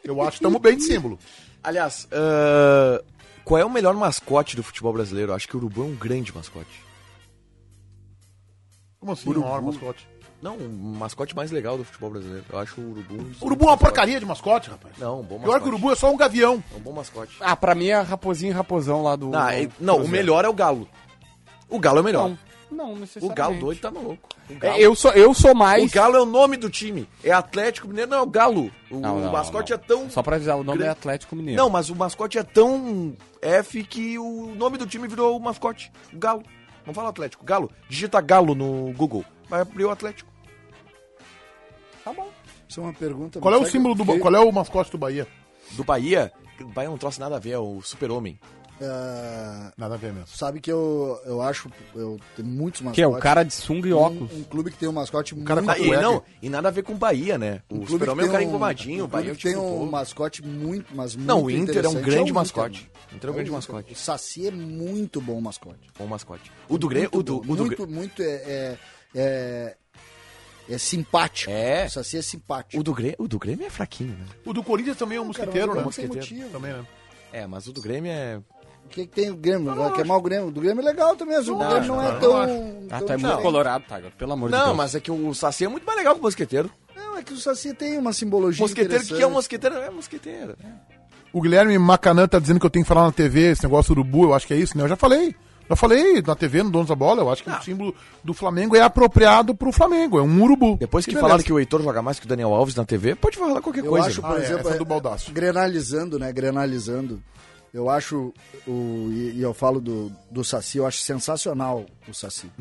B: Eu acho que estamos bem de símbolo.
D: Aliás, ah, qual é o melhor mascote do futebol brasileiro? Eu acho que o Urubu é um grande mascote.
B: Como assim, o maior mascote?
D: Não, o mascote mais legal do futebol brasileiro. Eu acho o Urubu. um
B: Urubu é uma porcaria de mascote, rapaz.
D: Não, um bom
B: Pior
D: mascote.
B: que o urubu é só um gavião.
D: É um bom mascote.
C: Ah, pra mim é Raposinho e Raposão lá do.
D: Não, é- não o
C: Cruzeiro.
D: melhor é o Galo. O Galo é o melhor.
C: Não, não
D: o
C: necessariamente.
D: Galo doido tá maluco. O Galo,
C: É, eu, sou, eu sou mais.
D: o Galo é o nome do time. É Atlético Mineiro, não é o Galo. O,
C: Não, não,
D: o mascote
C: não.
D: é tão.
C: Só pra avisar, o nome
D: Grande-
C: é Atlético Mineiro.
D: Não, mas o mascote é tão F que o nome do time virou o mascote. O Galo. Não fala Atlético. Galo. Digita Galo no Google. Vai abrir o Atlético.
C: Tá bom.
E: Isso é uma pergunta.
B: Qual é o símbolo do.
E: que-
B: Qual é o mascote do Bahia?
D: Do Bahia. O Bahia não trouxe nada a ver, é o super-homem.
E: Ah,
B: Nada a ver mesmo.
E: sabe que eu, eu acho. Eu tenho muitos mascotes.
C: Que é o cara de sunga e óculos.
E: Um, um clube que tem um mascote muito.
B: cara com a
D: Ah, e, não, e nada a ver com o Bahia, né? O
E: um clube que
D: super-homem é o cara
E: um-
D: engomadinho,
E: um
D: o Bahia é o
E: tem um mascote muito, mas muito
D: Não, o Inter é um grande
E: o Inter,
D: mascote.
E: mano.
D: Inter é um grande
E: o
D: mascote.
E: O Saci é muito bom mascote.
D: Bom mascote. O do Grêmio.
E: Muito
D: O do, o do
E: muito, muito é, é, é, é simpático.
D: É.
E: O Saci é simpático.
D: O do, Grêmio, o do Grêmio é fraquinho, né?
B: O do Corinthians também é um mosqueteiro,
E: cara,
B: né?
E: motivo.
B: também, né?
D: É, mas o do Grêmio é.
E: O que, que tem o Grêmio? Vai queimar o Grêmio? O do Grêmio é legal também, mas o
B: Não
E: Grêmio
B: acho,
E: não
B: cara,
E: é
B: não
E: tão.
B: acho.
C: Ah,
E: tão
C: tu é muito
E: diferente.
C: colorado, Tiger. Pelo amor de
D: Não,
C: Deus.
D: mas é que o Saci é muito mais legal que o Mosqueteiro.
E: Não, é que o Saci tem uma simbologia.
D: Mosqueteiro, o que que é um mosqueteiro? É mosqueteiro.
B: O Guilherme Macanã tá dizendo que eu tenho que falar na TV esse negócio do urubu, eu acho que é isso, né? Eu já falei. Já falei na TV, no Donos da Bola, eu acho que o símbolo do Flamengo é apropriado pro Flamengo, é um urubu.
D: Depois que
B: beleza.
D: falaram que o Heitor joga mais que o Daniel Alves na TV, pode falar qualquer
E: Eu
D: coisa.
E: acho, por
B: Ah, é,
E: exemplo,
B: essa do Baldaço.
E: grenalizando, né? Grenalizando. Eu acho, o, e, e eu falo do, do Saci, eu acho sensacional o Saci.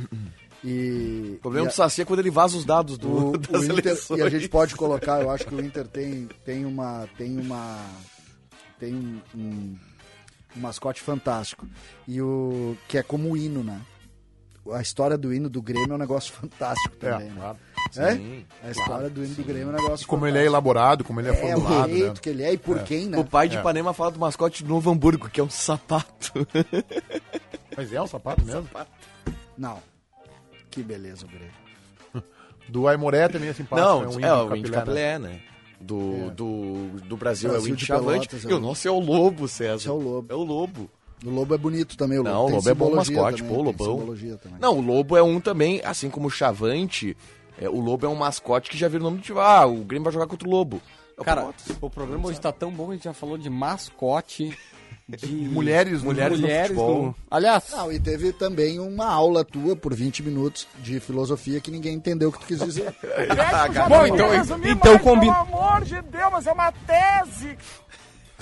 E: E,
D: O problema
E: e
D: do Saci é quando ele vaza os dados do,
E: o,
D: das
E: o Inter,
D: eleições.
E: e a gente pode colocar, eu acho que o Inter tem, tem uma tem uma tem um, um, um mascote fantástico e o que é como o hino, né? A história do hino do Grêmio é um negócio fantástico também, né?
B: claro.
E: É?
D: Sim,
E: A história do hino do Grêmio é um negócio
B: Como ele é
E: fantástico.
B: elaborado, como ele é
E: é, o
B: formulado, né?
E: jeito que ele é e por quem, né?
D: O pai de Ipanema fala do mascote do Novo Hamburgo, que é um sapato.
B: Mas é um sapato mesmo?
E: Não. Que beleza o Grêmio.
B: Do Aimoré também é simpático.
D: Não,
B: né? Um
D: é, o
B: índio capilé, né?
D: Capilé, né? Do, do, do Brasil, é o
E: Brasil
D: Índio Chavante.
E: Pelotas, é
D: E o
E: o-
D: nosso é o Lobo, César.
E: Esse é o Lobo.
D: É o Lobo.
E: O Lobo é bonito também, o Lobo.
D: Não, o Lobo é bom mascote,
E: também,
D: pô, o Lobão. Não, o Lobo é um também, assim como o Chavante. É, o Lobo é um mascote que já vira o nome do time. Ah, o Grêmio vai jogar contra o Lobo. É o
C: Cara, o programa hoje tá tão bom que a gente já falou de mascote, de
B: Mulheres,
D: Mulheres no
C: mulheres
D: futebol.
C: no- Aliás,
E: Não, e teve também uma aula tua por 20 minutos de filosofia que ninguém entendeu o que tu quis dizer.
C: Bom, então, então combina.
G: Pelo amor de Deus, mas é uma tese.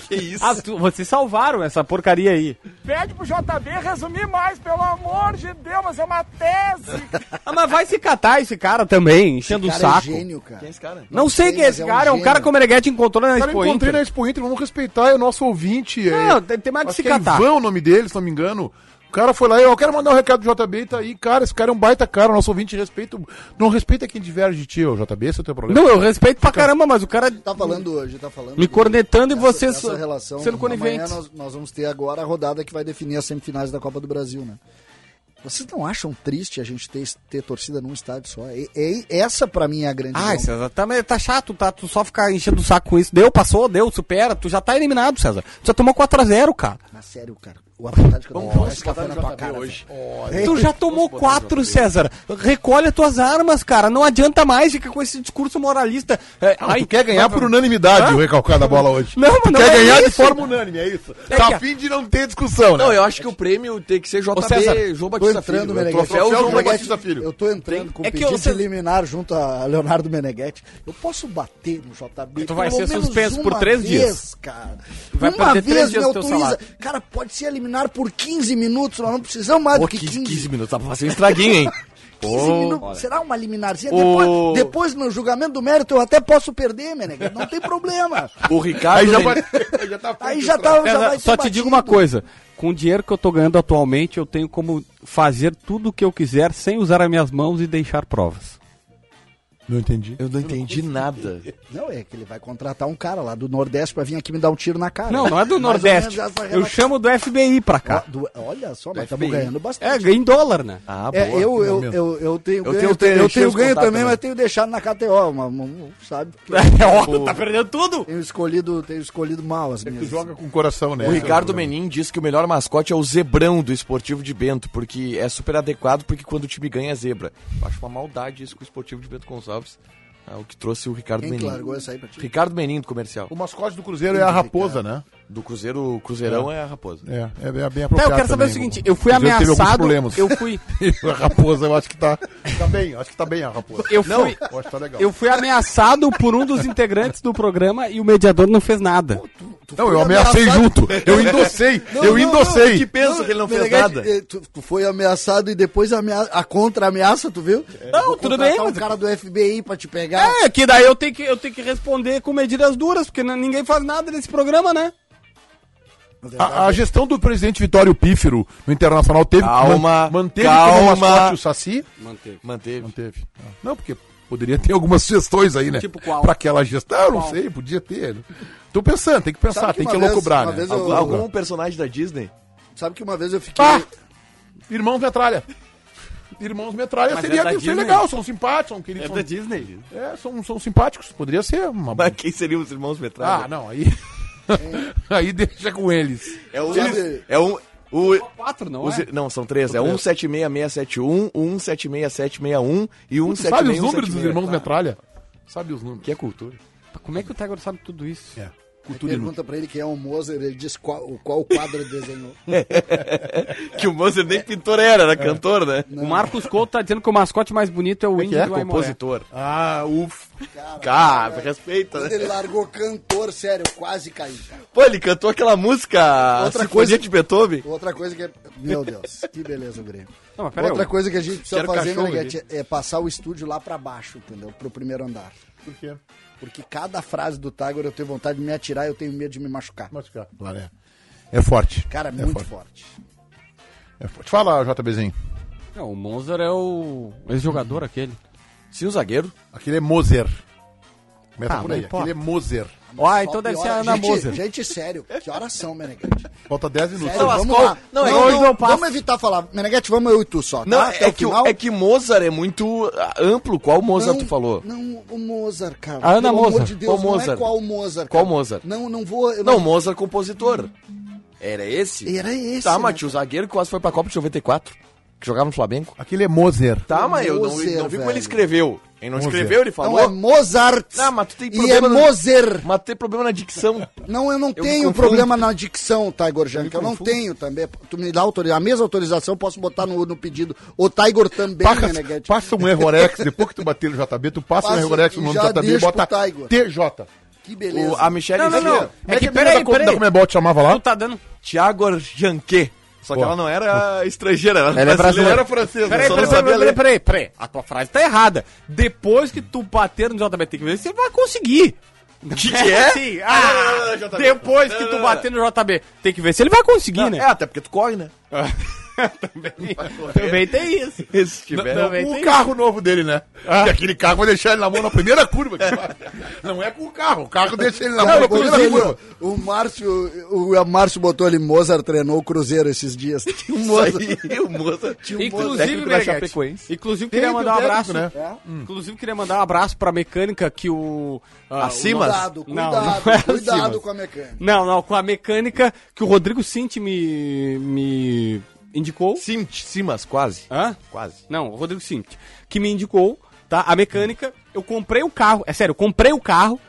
D: Que isso?
C: Ah, tu- vocês salvaram essa porcaria aí.
G: Pede pro JB resumir mais, pelo amor de Deus, mas é uma tese.
C: Ah, mas vai se catar esse cara também, enchendo o
E: é
C: saco.
E: gênio, cara.
D: Quem é esse cara?
C: Não sei
E: sei,
C: quem é esse
E: é um
C: cara, é um
E: gênio.
C: cara que o Meneghete encontrou na Expo
B: encontrei
C: Inter.
B: na Expo Inter, vamos respeitar, é o nosso ouvinte. é-
C: Não, tem, tem mais que se
B: que é
C: catar.
B: Ivan o nome dele, se não me engano. O cara foi lá e eu quero mandar um recado do JB e tá aí, cara. Esse cara é um baita cara, nosso ouvinte respeita. Não respeita quem diverge de ti, ô JB, esse é o teu problema.
C: Não, eu respeito pra caramba, mas o cara
E: Tá falando hoje, tá falando.
C: me cornetando e
E: essa-
C: você
E: essa relação,
C: sendo conivente.
E: Amanhã nós, nós vamos ter agora a rodada que vai definir as semifinais da Copa do Brasil, né? Vocês não acham triste a gente ter, ter torcida num estádio só? E, e- essa pra mim é a grande bronca.
C: César, tá, tá chato, tá? Tu só ficar enchendo o saco com isso. Deu, passou, deu, supera. Tu já tá eliminado, César. Tu já tomou 4x0, cara.
E: Mas sério, cara. O Atlético
D: Vamos,
E: não
D: vamos botar
E: café na tua cara
D: hoje.
E: velho.
C: Tu já tomou
D: Vamos botar no
C: 4,
D: JB.
C: César. Recolhe as tuas armas, cara. Não adianta mais ficar com esse discurso moralista. É,
B: Ah,
C: ai,
B: tu quer ganhar
C: vai-
B: por unanimidade o recalcado da bola hoje.
C: Não, mas
B: tu
C: não
B: quer
C: é
B: ganhar de
C: isso.
B: forma unânime, é isso.
C: É
B: tá
C: que-
B: a fim de não ter discussão, né?
D: Não, eu acho que o prêmio tem que ser JB,
C: César,
D: João
E: Tô
D: Batista
E: entrando,
D: Filho.
E: Meneghetti.
D: O troféu
B: João
E: Meneghetti,
B: Batista Filho.
E: Eu tô entrando com
C: É que
E: pedido
C: você-
E: de liminar junto a Leonardo Meneghetti. Eu posso bater no JB
C: Tu vai ser suspenso por três dias.
E: cara.
C: Vai
E: uma
C: perder três
E: vez
C: dias do teu
E: autoriza.
C: salário.
E: Cara, pode ser eliminar por 15 minutos. Nós não precisamos mais
D: Pô,
E: do que
D: 15,
E: 15.
D: 15 minutos, dá pra fazer um estraguinho, hein?
E: 15
D: Pô,
E: minutos. Será uma liminarzinha?
D: O-
E: Depois, depois, no julgamento do mérito, eu até posso perder, Meneghetti. Não tem problema.
D: O Ricardo...
B: Aí já, vai, já tá
E: Aí já tá, já vai ter
C: só te
E: batido.
C: digo uma coisa. Com o dinheiro que eu tô ganhando atualmente, eu tenho como fazer tudo o que eu quiser sem usar as minhas mãos e deixar provas.
B: Não entendi.
D: Eu não entendi nada.
E: Não, é que ele vai contratar um cara lá do Nordeste pra vir aqui me dar um tiro na cara.
C: Não, não é do Nordeste. Eu chamo do FBI pra cá.
E: Do- olha só, nós
D: FBI.
E: estamos ganhando bastante.
C: É, em dólar, né?
D: Ah,
E: É,
D: boa.
E: eu, eu,
B: mesmo.
E: eu, eu tenho
D: Eu
E: ganho,
D: tenho-
E: eu tenho, eu ganho também,
D: também.
E: mas tenho deixado na KTO, mas, mas, sabe?
C: É óbvio, tá perdendo tudo.
E: Tenho escolhido, tenho escolhido mal as
B: Tu
E: minhas.
B: joga com o coração, né?
D: O
B: é
D: Ricardo. Menin disse que o melhor mascote é o zebrão do esportivo de Bento, porque é super adequado, porque quando o time ganha é zebra. Eu acho uma maldade isso com o esportivo de Bento Gonçalves. É o que trouxe o Ricardo
E: Quem que
D: Menin.
E: largou essa aí pra ti?
D: Ricardo Menin do comercial.
B: O mascote do Cruzeiro é a raposa, né?
D: Do Cruzeiro, o Cruzeirão é, a raposa.
B: É, é bem, é bem
C: Tá,
B: apropriado
C: eu quero saber o seguinte, eu fui ameaçado,
B: problemas.
C: eu fui,
B: a raposa, eu acho que tá, tá bem, acho que tá bem a raposa.
C: eu fui,
B: Eu acho que tá legal.
C: eu fui ameaçado por um dos integrantes do programa e o mediador não fez nada.
B: não, eu ameacei
E: ameaçado.
B: junto. Eu endossei.
E: Não,
B: eu
E: não,
B: endossei.
D: Que pensa que ele não fez
E: Meneghetti,
D: nada.
E: eh, Tu, tu foi ameaçado e depois a, amea- a contra-ameaça, tu viu?
C: Não,
E: Vou
C: tudo bem,
E: um
C: mas-
E: cara do FBI pra te pegar.
C: É, que daí eu tenho que, eu tenho que responder com medidas duras, porque ninguém faz nada nesse programa, né?
B: A, a gestão do presidente Vitório Pífero no Internacional teve
D: Calma,
B: man- manteve
D: calma.
B: como mascote o Saci?
C: Manteve.
D: Manteve.
B: Manteve. Ah, Não, porque poderia ter algumas sugestões aí, né?
C: Tipo qual?
B: Pra aquela gestão. Eu não
C: Qual?
B: sei, podia ter. Tô pensando, tem que pensar,
E: que
B: tem que
E: uma
B: né?
E: vez eu-
D: Algum, algum personagem da Disney?
E: Sabe que uma vez eu fiquei.
B: Ah! Irmãos Metralha. Irmãos Metralha
C: Mas
B: seria,
C: é da
B: seria legal, são simpáticos, são queridos.
C: É
B: são,
C: da Disney.
B: é, são, são simpáticos, poderia ser uma.
D: Mas quem seriam os irmãos Metralha?
B: Ah, não, aí. aí deixa com eles.
D: É um...
E: Sabe-
D: É um... O,
C: Quatro, não
D: os-
C: é?
D: não, são três. É 176671, 176761 e
B: Tu sabe os
D: 176.
B: números dos irmãos Metralha? Sabe os números.
D: Que é cultura.
C: Como é que o Tiger sabe tudo isso?
B: É. Cultura.
E: Pergunta pra ele quem é o Mozart, ele diz qual, qual quadro ele desenhou.
D: Que o Moser nem pintor era, era cantor, né?
C: O Marcos Couto tá dizendo que o mascote mais bonito é o índio
B: é?
C: do.
D: Compositor.
B: Ah, ufa.
D: Cara, respeita,
E: Quando
D: né?
E: ele largou cantor, sério, eu quase caí. cara.
D: Pô, ele cantou aquela música
E: Outra coisa-
D: de Beethoven.
E: Outra coisa que é. Meu Deus, que beleza o Grêmio.
C: Não,
E: Outra
C: eu-
E: coisa que a gente precisa
D: Quero
E: fazer,
D: cachorro
E: Meneghetti, é passar o estúdio lá pra baixo, entendeu? Pro primeiro andar.
B: Por quê?
E: Porque cada frase do Tiger eu tenho vontade de me atirar e eu tenho medo de me machucar.
B: Mas, cara, claro, é. É forte.
E: Cara,
B: é
E: muito
B: forte.
E: forte.
B: É forte. Fala, JBzinho.
C: Não, o Monzer é o ex-jogador aquele.
D: Sim, o zagueiro.
B: Aquele é Moser. Começa
C: Ah,
B: por aí. Aquele é Moser.
C: Ó,
E: Só
C: então deve ser a Ana
E: gente,
C: Moser.
E: Gente, sério, que horas são, Meneghetti?
B: Falta 10 minutos.
E: Sério,
D: Não,
E: vamos
D: qual-
E: lá.
D: não,
E: Não,
D: é
E: não,
D: não
E: vamos evitar falar. Meneghetti, vamos eu e tu só, tá?
D: Não, é que,
E: final.
D: é que Mozart é muito ah, amplo. Qual Mozart
E: não,
D: tu falou?
E: Não, o Mozart, cara.
C: A Ana
E: Pelo amor
C: Mozart.
E: de Deus,
D: Qual
E: não é
D: Mozart?
E: qual Mozart.
D: Qual
E: cara.
D: Mozart?
E: Não, não vou... eu
D: Não, Mozart compositor. Era esse?
E: Era esse,
D: Tá,
E: né,
D: mas o zagueiro que quase foi pra Copa de 94, que jogava no Flamengo.
B: Aquele é Moser.
D: Tá, mas eu não, não vi como ele escreveu. Ele não
B: Moser.
D: escreveu, ele falou.
E: Não, é Mozart.
D: Não, mas tu tem
E: E
D: problema
E: é
D: no-
E: Moser.
D: Mas tem problema na dicção.
E: Não, eu não
D: me
E: tenho problema na dicção, Tiger Jank. Eu não
D: confundo.
E: tenho também. Tu me dá autorização. A mesma autorização eu posso botar no, no pedido. O Tiger também,
B: Passa,
E: Meneghetti.
B: passa um Errorex, depois que tu bater no JB, tu passa, um Errorex no
E: e
B: nome
E: já
B: do JB e
E: deixa
B: bota. TJ.
E: Que beleza.
D: O, a Michelle
C: Não, não, não.
B: Como
C: É
B: é
C: que,
B: que
C: peraí, peraí.
B: da Comebol te chamava lá?
C: Tu tá dando...
D: Thiago Janquet. Só que
B: Boa.
D: ela não era estrangeira, ela,
C: Ela é brasileira.
B: Era francesa.
C: Peraí, peraí, peraí, peraí, peraí, peraí. A tua frase tá errada. Depois que tu bater no JB tem que ver, você vai conseguir. O
D: que que é?
C: Sim. Ah,
D: não, não, não, JB.
C: depois que tu bater no JB, tem que ver se ele vai conseguir,
D: Não,
C: né?
D: É, até porque tu corre, né?
C: também, também tem isso.
D: Se tiver.
C: Não, também
B: o carro novo dele, né? E aquele carro vai deixar ele na mão na primeira curva. Não é com o carro, o carro deixa ele na mão na primeira curva.
E: o Márcio, o Márcio botou ali, Mozart treinou o Cruzeiro esses dias. Tinha um Mozart.
D: Isso aí, o Mozart.
E: Tinha um
C: Inclusive,
D: Chapecoense.
C: inclusive queria mandar um abraço,
B: né?
E: É?
C: Inclusive queria mandar um abraço pra mecânica que o ah,
D: A Simas?
E: Cuidado,
C: Não,
E: cuidado,
C: não é
E: cuidado com a mecânica.
C: Não, não, com a mecânica que o Rodrigo Cinti me me indicou.
D: Simt, Simas, quase.
C: Hã?
D: Quase.
C: Não, o Rodrigo Cinti, que me indicou, tá? A mecânica, eu comprei o carro, é sério, eu comprei o carro,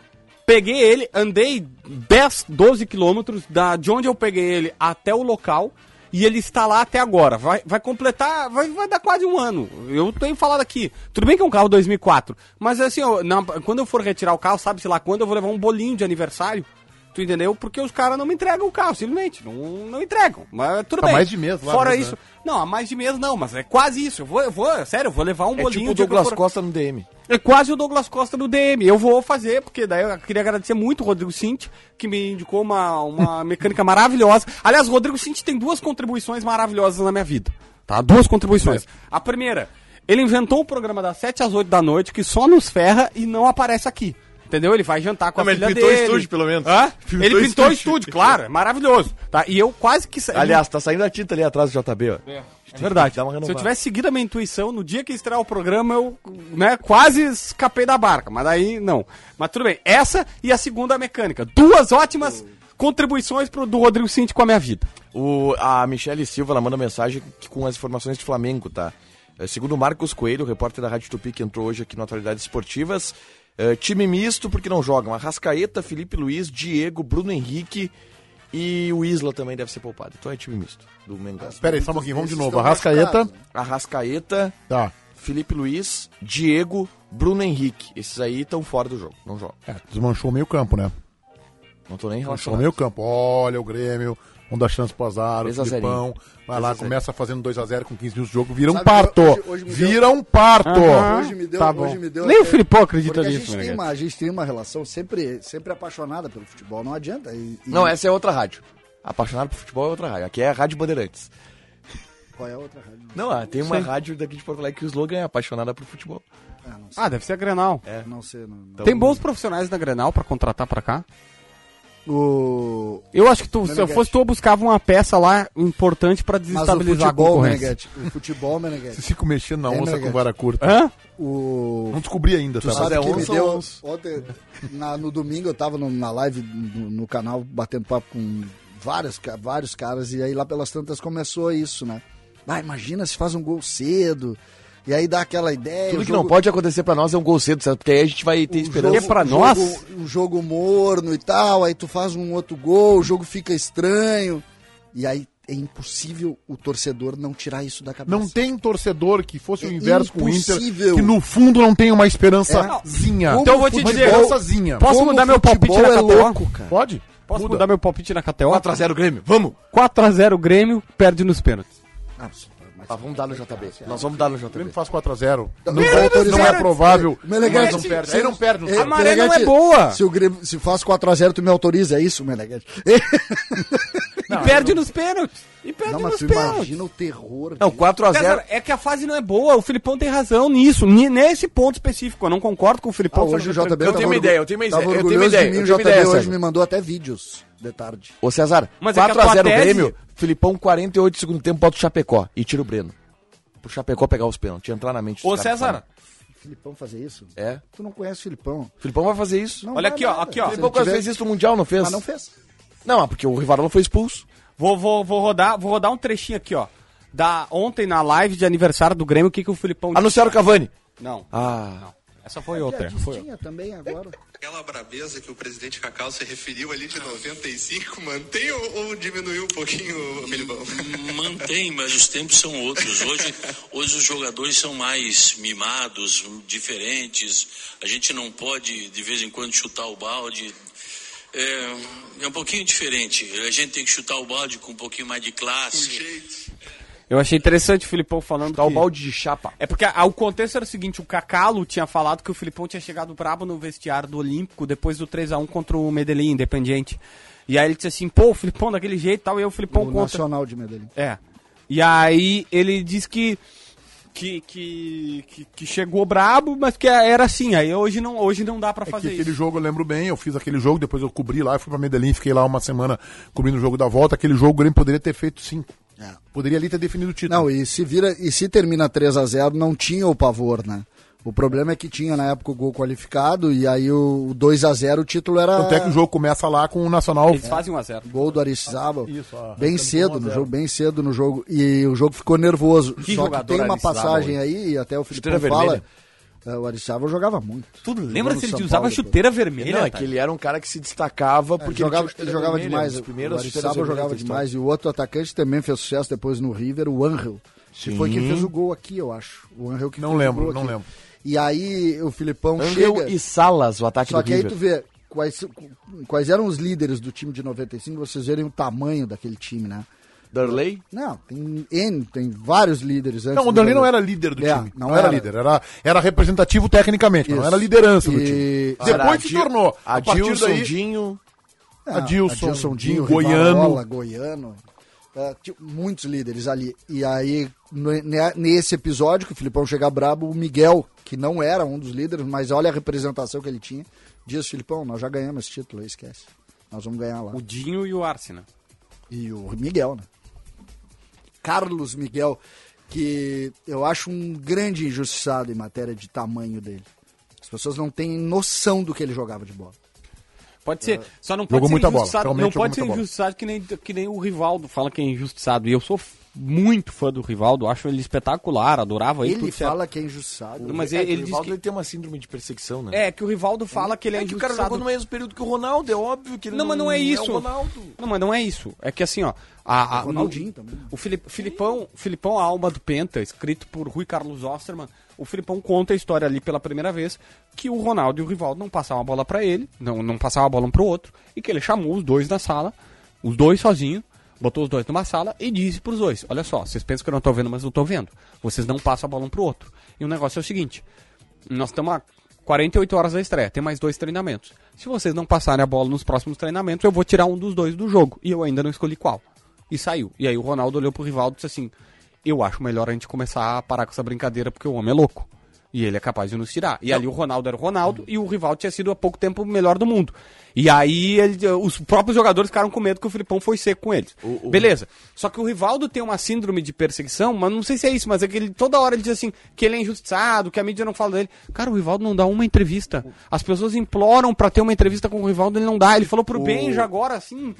C: peguei ele, andei 10, 12 quilômetros da, de onde eu peguei ele até o local e ele está lá até agora. Vai, vai completar, vai, vai dar quase um ano. Eu tenho falado aqui. Tudo bem que é um carro 2004, mas assim, eu, na- quando eu for retirar o carro, sabe-se lá quando, eu vou levar um bolinho de aniversário. Tu entendeu? Porque os caras não me entregam o carro, simplesmente. Não, não entregam. Mas tudo
B: Tá
C: bem.
B: mais de mês lá
C: Fora
B: mesmo,
C: isso.
B: né?
C: Não, há mais de mês não, mas é quase isso. Eu vou, eu vou, sério, eu vou levar um
D: É
C: bolinho
D: tipo o Douglas
C: for-
D: Costa no DM.
C: É quase o Douglas Costa no DM. Eu vou fazer, porque daí eu queria agradecer muito o Rodrigo Cinti, que me indicou uma, uma mecânica maravilhosa. Aliás, o Rodrigo Cinti tem duas contribuições maravilhosas na minha vida. Tá? Duas contribuições. A primeira, ele inventou um programa das 7 às 8 da noite que só nos ferra e não aparece aqui. Entendeu? Ele vai jantar com
D: Não,
C: a
D: mas
C: filha
D: ele pintou o
C: dele.
D: estúdio, pelo menos.
C: Hã?
D: Pintou
C: ele pintou o
D: estúdio.
C: estúdio, claro. É maravilhoso. Tá? E eu quase que... sa-
D: Aliás, tá saindo a tinta ali atrás do JB, ó.
C: é verdade.
D: Dá uma
C: Se eu tivesse seguido a minha intuição, no dia que estrear o programa, eu né, quase escapei da barca. Mas aí, não. Mas tudo bem. Essa e a segunda mecânica. Duas ótimas contribuições pro, do Rodrigo Cinti com a minha vida.
D: O, a Michele Silva, ela manda mensagem com as informações de Flamengo, tá? É, Segundo o Marcos Coelho, repórter da Rádio Tupi, que entrou hoje aqui no Atualidades Esportivas, é, time misto porque não jogam. Arrascaeta, Felipe Luiz, Diego, Bruno Henrique e o Isla também deve ser poupado. Então é time misto do Mengão.
B: Espera aí, só um pouquinho, vamos de novo. Arrascaeta.
D: Arrascaeta,
B: Tá.
D: Felipe Luiz, Diego, Bruno Henrique. Esses aí estão fora do jogo, não jogam.
B: É, desmanchou o meio campo, né?
D: Não tô nem
B: Desmanchou o
D: relacionado.
B: meio campo. Olha o Grêmio. Vamos dar chance pro Azar, o
D: 3 a 0.
B: Filipão. Vai lá,
D: 3 a 0.
B: começa fazendo 2x0 com 15 minutos de jogo. Vira um
E: Sabe,
B: parto.
E: hoje- hoje me deu-
B: Vira um parto.
E: Hoje me deu,
C: Tá bom.
E: hoje me deu
C: Nem o Filipão acredita
E: porque a
C: nisso,
E: gente
C: né,
E: tem uma A gente tem uma relação sempre, sempre apaixonada pelo futebol, não adianta. E- e-
D: Não, essa é outra rádio. Apaixonado por futebol é outra rádio. Aqui é a Rádio Bandeirantes.
E: Qual é a outra rádio?
D: Não, ah, tem uma rádio daqui de Porto Alegre que o slogan é apaixonada por futebol.
E: Ah, não sei.
C: Ah, deve ser a Grenal.
E: Não sei. Não, não.
C: Tem bons profissionais na Grenal pra contratar pra cá?
E: O...
C: Eu acho que tu, se eu fosse tu, eu buscava uma peça lá importante pra
E: Mas o
C: desestabilizar a
E: futebol,
C: concorrência.
E: Meneghete, o futebol, Meneghete,
B: Vocês ficam mexendo na
E: É,
B: onça com vara curta.
C: Hã?
E: o...
B: Não descobri ainda,
E: Tu
B: tá?
E: sabe
D: é
E: que me
D: onça
E: deu
D: onça?
E: ontem, na- no domingo eu tava no- na live no, no canal batendo papo com vários, vários caras e aí lá pelas tantas começou isso, né? Ah, imagina se faz um gol cedo, E aí dá aquela ideia.
D: Tudo
E: o
D: que não pode acontecer pra nós é um gol cedo, certo? Porque aí a gente vai ter
E: o
D: esperança.
C: É pra
E: o
C: nós?
E: Jogo, um jogo morno e tal, aí tu faz um outro gol, o jogo fica estranho. E aí é impossível o torcedor não tirar isso da cabeça.
B: Não tem torcedor que fosse o
E: É
B: inverso com o Inter,
E: impossível.
B: que no fundo não tem uma esperançazinha.
E: Como
C: Então eu vou te
B: uma
C: dizer,
B: esperançazinha.
C: Posso
E: Como
C: mudar meu palpite na
E: é
C: KTO?
E: louco, cara.
B: Pode?
C: Posso
B: Muda.
C: mudar meu palpite na KTO?
D: 4x0 Grêmio, vamos!
C: 4x0 Grêmio, perde nos pênaltis.
E: Ah,
D: vamos dar no JB. Nós vamos dar no
B: O Grêmio
D: JB.
B: faz 4x0.
E: Não
B: Não,
E: vai autorizar.
B: não é provável.
E: Meneghete,
B: não perde. Aí não perde.
C: A maré não é boa.
E: Se o Grêmio se faz 4x0, tu me autoriza, é isso, Meneghete?
C: e perde nos pênaltis. E perde
E: Não, mas
C: nos
E: tu
C: pênaltis.
E: imagina o terror.
D: Não,
E: de-
D: 4x0.
C: César, é que a fase não é boa. O Filipão tem razão nisso. ni- Nesse ponto específico. Eu não concordo com o
E: Ah,
C: Filipão.
E: hoje o JB
D: Eu tenho uma ideia, eu tenho uma ideia, eu tenho uma ideia,
E: JB hoje me mandou até vídeos de tarde.
D: Ô César,
C: Mas é que a
D: 4x0
C: tua tese-
D: Grêmio, Filipão 48 do segundo tempo, bota o Chapecó e tira o Breno. Pro Chapecó pegar os pênaltis, entrar na mente
C: Ô, César,
E: Filipão fazer isso?
D: É.
E: Tu não conhece o Filipão.
D: Filipão vai fazer isso.
E: Não
C: Olha aqui, ó,
E: nada.
C: aqui, ó.
D: Filipão
E: tiver-
D: fez isso no Mundial, não fez?
E: Mas não fez.
D: Não, porque o Rivarolo foi expulso.
C: vou, vou, vou, rodar, vou rodar um trechinho aqui, ó. Da ontem na live de aniversário do Grêmio, o que, que o Filipão
D: Anunciaram o Cavani.
C: Não,
D: Ah,
C: essa foi outra. Foi outra.
E: Tinha também agora.
H: Aquela brabeza que o presidente Cacau se referiu ali de 95, mantém ou, ou diminuiu um pouquinho, Felipão?
I: Mantém, mas os tempos são outros. Hoje, hoje os jogadores são mais mimados, diferentes. A gente não pode, de vez em quando, chutar o balde. É, é um pouquinho diferente. A gente tem que chutar o balde com um pouquinho mais de classe.
C: Eu achei interessante o Filipão falando
D: tá o
C: que-
D: balde de chapa.
C: É porque a- o contexto era o seguinte, o Cacalo tinha falado que o Filipão tinha chegado brabo no vestiário do Olímpico depois do 3x1 contra o Medellín, Independiente. E aí ele disse assim, pô, o Filipão daquele jeito e tal, e aí o Filipão
E: O
C: conta...
E: Nacional de Medellín.
C: É. E aí ele disse que que, que, que, que chegou brabo, mas que era assim. Aí hoje não, hoje não dá pra
B: É que
C: fazer
B: aquele
C: isso.
B: jogo eu lembro bem, eu fiz aquele jogo, depois eu cobri lá, eu fui pra Medellín, fiquei lá uma semana cobrindo o jogo da volta. Aquele jogo o Grêmio poderia ter feito sim.
E: É.
B: Poderia ali ter definido o título.
E: Não, e se vira e se termina 3 a 0 não tinha o pavor, né? O problema é que tinha na época o gol qualificado e aí o 2 a 0 o título era
B: Tanto é que o jogo começa lá com o Nacional.
C: Eles fazem 1x0.
E: gol do Aristizábal.
B: Isso, ó,
E: bem cedo
B: um a
E: no jogo, bem cedo no jogo e o jogo ficou nervoso.
C: Que
E: Só que tem uma passagem aí, e até o Filipão
D: Chuteira
E: fala,
D: vermelha.
E: É, o Aristizábal jogava muito.
C: Tu lembra se ele
E: São
C: usava
E: Paulo
C: chuteira vermelha?
D: Não, é que ele era um cara que se destacava porque
E: Ele jogava, ele
D: chuteira
E: jogava
D: vermelha,
E: demais. O Aristizábal jogava demais. E o outro atacante também fez sucesso depois no River, o Angel. Que foi quem fez o gol aqui, eu acho. O Angel que
B: Não
E: fez o
B: lembro,
E: gol
B: não
E: aqui.
B: lembro.
E: E aí o Filipão
D: Angel
E: chega...
D: e Salas, o ataque
E: Só
D: do
E: que aí
D: River.
E: tu vê quais, quais eram os líderes do time de 95, vocês verem o tamanho daquele time, né?
D: Darley?
E: Não, tem N, tem vários líderes antes
B: Não, o
E: do
B: Danley não
E: Darley.
B: era líder do
E: É,
B: time. Não,
E: não
B: era,
E: era.
B: líder. Era, era representativo tecnicamente, mas não
E: Isso.
B: era liderança do
E: E-
B: time.
E: Era
B: Depois se tornou.
D: Adilson,
B: daí,
D: Dinho.
E: Ah,
B: Adilson,
E: Adilson Dinho,
B: Goiano.
E: Rivarola, Goiano. Tinha muitos líderes ali. E aí, nesse episódio, que o Filipão chega brabo, o Miguel, que não era um dos líderes, mas olha a representação que ele tinha, diz, Filipão, nós já ganhamos esse título, aí esquece. Nós vamos ganhar lá.
C: O Dinho e o Arsena.
E: E o Miguel, né? Carlos Miguel, que eu acho um grande injustiçado em matéria de tamanho dele. As pessoas não têm noção do que ele jogava de bola.
C: Pode ser. Só não
B: Jogou
C: pode ser
B: muita bola,
C: injustiçado.
B: realmente
C: Não
B: jogou
C: pode ser
B: bola.
C: injustiçado que nem, que nem o Rivaldo fala que é injustiçado. E eu sou muito fã do Rivaldo, acho ele espetacular, adorava ele.
E: Ele
C: tudo certo.
E: fala que é injustiçado.
C: Mas
D: É,
C: ele,
D: o
C: ele diz
D: Rivaldo
C: que...
D: ele tem uma síndrome de perseguição, né?
C: É, que o Rivaldo fala que ele é,
D: É que o cara
C: injustiçado.
D: jogou no mesmo período que o Ronaldo, é óbvio que ele
C: Não, mas não é isso.
D: o Ronaldo.
C: Não, mas não é isso. É que assim, ó. A, a-
E: O Ronaldinho também.
C: O Filip, Filipão, Filipão, a alma do Penta, escrito por Rui Carlos Osterman, o Filipão conta a história ali pela primeira vez que o Ronaldo e o Rivaldo não passavam a bola pra ele, não, não passavam a bola um pro outro, e que ele chamou os dois na sala, os dois sozinhos, botou os dois numa sala e disse pros dois: Olha só, vocês pensam que eu não tô vendo, mas eu tô vendo. Vocês não passam a bola um pro outro. E o negócio é o seguinte: nós estamos a 48 horas da estreia, tem mais dois treinamentos. Se vocês não passarem a bola nos próximos treinamentos, eu vou tirar um dos dois do jogo. E eu ainda não escolhi qual. E saiu. E aí o Ronaldo olhou pro Rivaldo e disse assim: Eu acho melhor a gente começar a parar com essa brincadeira porque o homem é louco. E ele é capaz de nos tirar. E ali o Ronaldo era o Ronaldo e o Rivaldo tinha sido há pouco tempo o melhor do mundo. E aí ele- os próprios jogadores ficaram com medo que o Filipão foi seco com eles. Beleza. Só que o Rivaldo tem uma síndrome de perseguição, mas não sei se é isso, mas é que ele toda hora ele diz assim que ele é injustiçado, que a mídia não fala dele. Cara, o Rivaldo não dá uma entrevista. As pessoas imploram pra ter uma entrevista com o Rivaldo, ele não dá. Ele falou pro Benja agora, assim.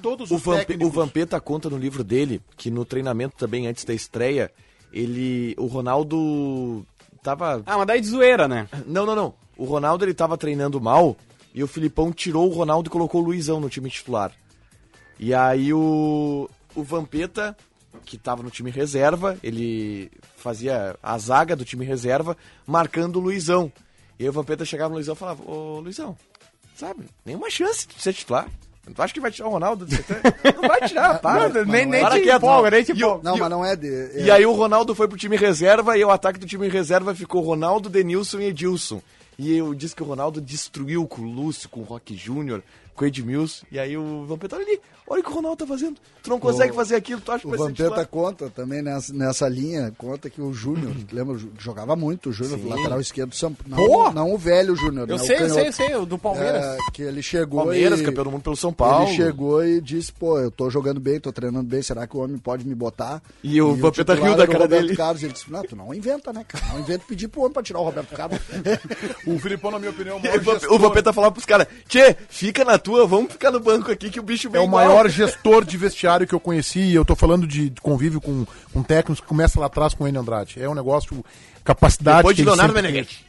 B: Todos
D: O,
B: os
D: Vamp
B: técnicos.
D: o Vampeta conta no livro dele que no treinamento também, antes da estreia, ele. O Ronaldo tava.
C: Ah, mas daí de zoeira, né?
D: Não, não, não. O Ronaldo ele tava treinando mal e o Filipão tirou o Ronaldo e colocou o Luizão no time titular. E aí o. O Vampeta, que tava no time reserva, ele fazia a zaga do time reserva, marcando o Luizão. E aí o Vampeta chegava no Luizão e falava, ô Luizão, sabe, nenhuma chance de ser titular. Tu acha que vai tirar o Ronaldo? do CT? Não vai tirar, para.
C: Não, nem- nem
D: Para
C: te
D: quieto.
C: empolga, nem te empolga.
E: Não, mas não é de. é-
D: E aí o Ronaldo foi pro time reserva e o ataque do time reserva ficou Ronaldo, Denilson e Edilson. E eu disse que o Ronaldo destruiu com o Lúcio, com o Rock Júnior, com o Edmilson. E aí o Vampeta, olha ali, olha o que o Ronaldo tá fazendo. Tu não consegue
E: O-
D: fazer aquilo, tu acha que
E: O Vampeta conta também nessa, nessa linha, conta que o Júnior, lembra, jogava muito o Júnior, lateral esquerdo do São Não,
C: Pô!
E: não o velho Júnior,
C: Eu
E: né, o
C: sei, eu
E: canhoto.
C: sei, eu sei, o do Palmeiras.
E: É, que ele chegou
D: Palmeiras,
E: e...
D: campeão do mundo pelo São Paulo.
E: Ele chegou e disse, pô, eu tô jogando bem, tô treinando bem, será que o homem pode me botar?
D: E o Vampeta riu da cara
E: Roberto
D: dele.
E: Carlos, ele disse, não, tu não inventa, né, cara? Não inventa pedir pro homem pra tirar o Roberto Carlos.
B: O Filipão, na minha opinião, é o
D: E O Vampeta falava pros caras, Tchê, fica na tua, vamos ficar no banco aqui que o bicho
B: é
D: vem
B: o
D: igual."
B: maior gestor de vestiário que eu conheci. E eu tô falando de convívio com, com técnicos que começa lá atrás com o Enio Andrade. É um negócio, capacidade.
D: Depois de Leonardo
B: sempre
D: Meneghetti.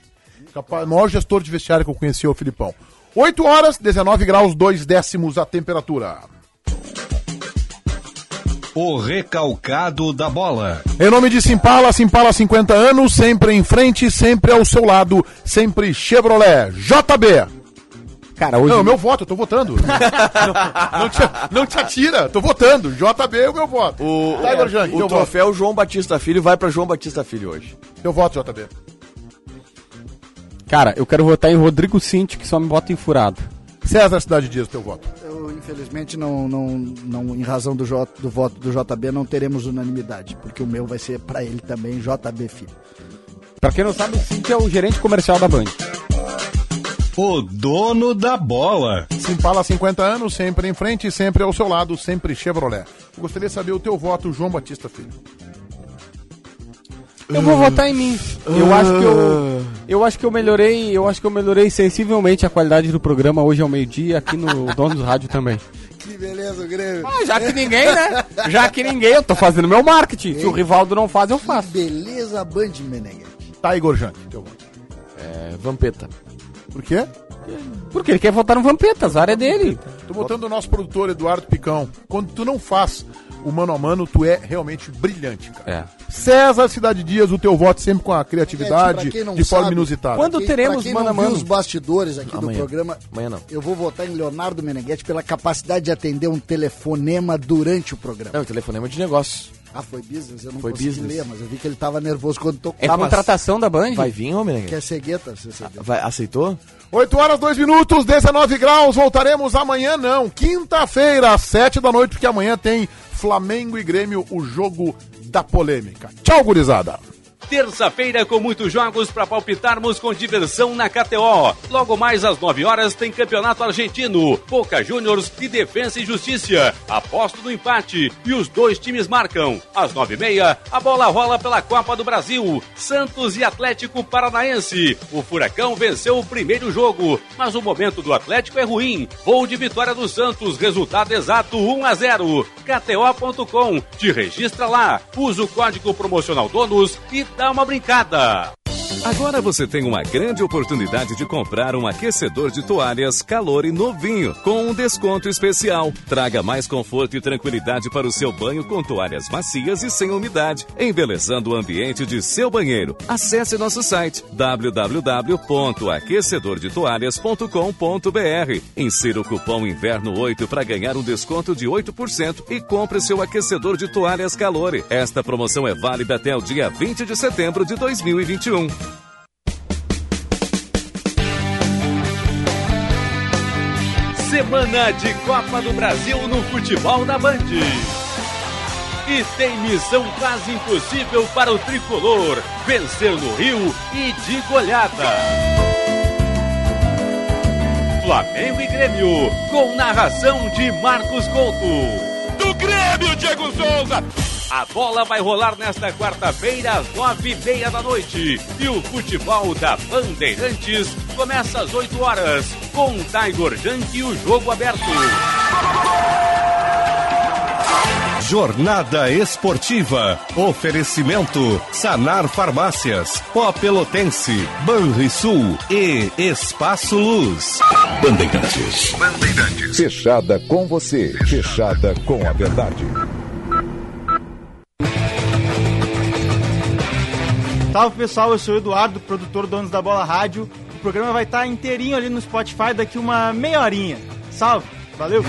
B: Capa- maior gestor de vestiário que eu conheci é o Filipão. 8 horas, 19 graus, 2 décimos a temperatura.
A: O recalcado da bola.
B: Em nome de Simpala, Simpala 50 anos, sempre em frente, sempre ao seu lado, sempre Chevrolet. JB.
C: Cara, hoje.
B: Não, meu voto, eu tô votando. não, não te, não te atira, tô votando. JB é o meu voto.
D: O,
B: Tá, Igor Jank,
D: o
B: teu voto.
D: troféu João Batista Filho vai pra João Batista Filho hoje.
B: Teu voto, JB.
C: Cara, eu quero votar em Rodrigo Cinti, que só me bota em furado.
B: César Cidade Dias, teu voto.
E: Eu, infelizmente, não, não, não, em razão do, J, do voto do JB, não teremos unanimidade, porque o meu vai ser pra ele também, JB Filho.
C: Pra quem não sabe, o Cinti é o gerente comercial da Band.
A: O dono da bola.
B: Simpala 50 anos, sempre em frente, sempre ao seu lado, sempre Chevrolet. Eu gostaria de saber o teu voto, João Batista Filho.
C: Eu vou votar em mim. Eu acho que eu, eu acho que eu melhorei, eu acho que eu melhorei sensivelmente a qualidade do programa hoje ao meio-dia aqui no Dono do Rádio também.
E: Que beleza, Grêmio.
C: Ah, já que ninguém, né? Já que ninguém, eu tô fazendo meu marketing. Se o Rivaldo não faz, eu faço.
E: Beleza, Band Meneghetti.
B: Tá, Igor Jank, teu voto.
D: É, Vampeta.
B: Por quê?
C: Porque ele quer votar no Vampeta, a área é dele.
B: Tô botando o nosso produtor Eduardo Picão. Quando tu não faz o mano a mano, tu é realmente brilhante, cara.
C: É.
B: César Cidade Dias, o teu voto sempre com a criatividade, de forma
E: sabe,
B: inusitada.
C: Quando
E: Quem-
C: teremos mano a mano?
E: os bastidores aqui
D: Amanhã.
E: do programa,
D: Amanhã não.
E: eu vou votar em Leonardo Meneghetti pela capacidade de atender um telefonema durante o programa.
D: Não, o telefonema de negócio.
E: Ah, foi business? Eu não
D: Foi
E: consegui
D: business.
E: ler, mas eu vi que ele tava nervoso quando tocou.
C: É
D: Tá,
C: contratação da Band?
D: Vai vir, homem? né?
E: Quer cegueta, CCD.
D: Vai, aceitou?
B: 8 horas, 2 minutos, 19 graus. Voltaremos amanhã, não. Quinta-feira, às 7 da noite, porque amanhã tem Flamengo e Grêmio, o jogo da polêmica. Tchau, gurizada.
J: Terça-feira com muitos jogos para palpitarmos com diversão na KTO. Logo mais às 9 horas tem Campeonato Argentino, Boca Juniors e Defensa e Justiça. Aposto no empate e os dois times marcam. Às 9 e meia, a bola rola pela Copa do Brasil. Santos e Atlético Paranaense. O Furacão venceu o primeiro jogo, mas o momento do Atlético é ruim. Gol de vitória do Santos, resultado exato 1 a 0. KTO.com, te registra lá. Usa o código promocional DONOS e dá uma brincada.
K: Agora você tem uma grande oportunidade de comprar um aquecedor de toalhas Calore novinho, com um desconto especial. Traga mais conforto e tranquilidade para o seu banho com toalhas macias e sem umidade, embelezando o ambiente de seu banheiro. Acesse nosso site www.aquecedordetoalhas.com.br. Insira o cupom Inverno 8 para ganhar um desconto de 8% e compre seu aquecedor de toalhas Calore. Esta promoção é válida até o dia 20 de setembro de 2021.
J: Semana de Copa do Brasil no futebol da Band. E tem missão quase impossível para o tricolor: vencer no Rio e de goleada. Flamengo e Grêmio, com narração de Marcos Couto. Do Grêmio, Diego Souza! A bola vai rolar nesta quarta-feira às nove e meia da noite. E o futebol da Bandeirantes começa às 8 horas, com Tiger Junk e o jogo aberto.
A: Jornada Esportiva. Oferecimento Sanar Farmácias, Pó Pelotense, Banrisul e Espaço Luz.
L: Bandeirantes. Bandeirantes. Fechada com você. Fechada com a verdade.
M: Salve pessoal, eu sou o Eduardo, produtor Donos da Bola Rádio. O programa vai estar inteirinho ali no Spotify daqui uma meia horinha. Salve, valeu!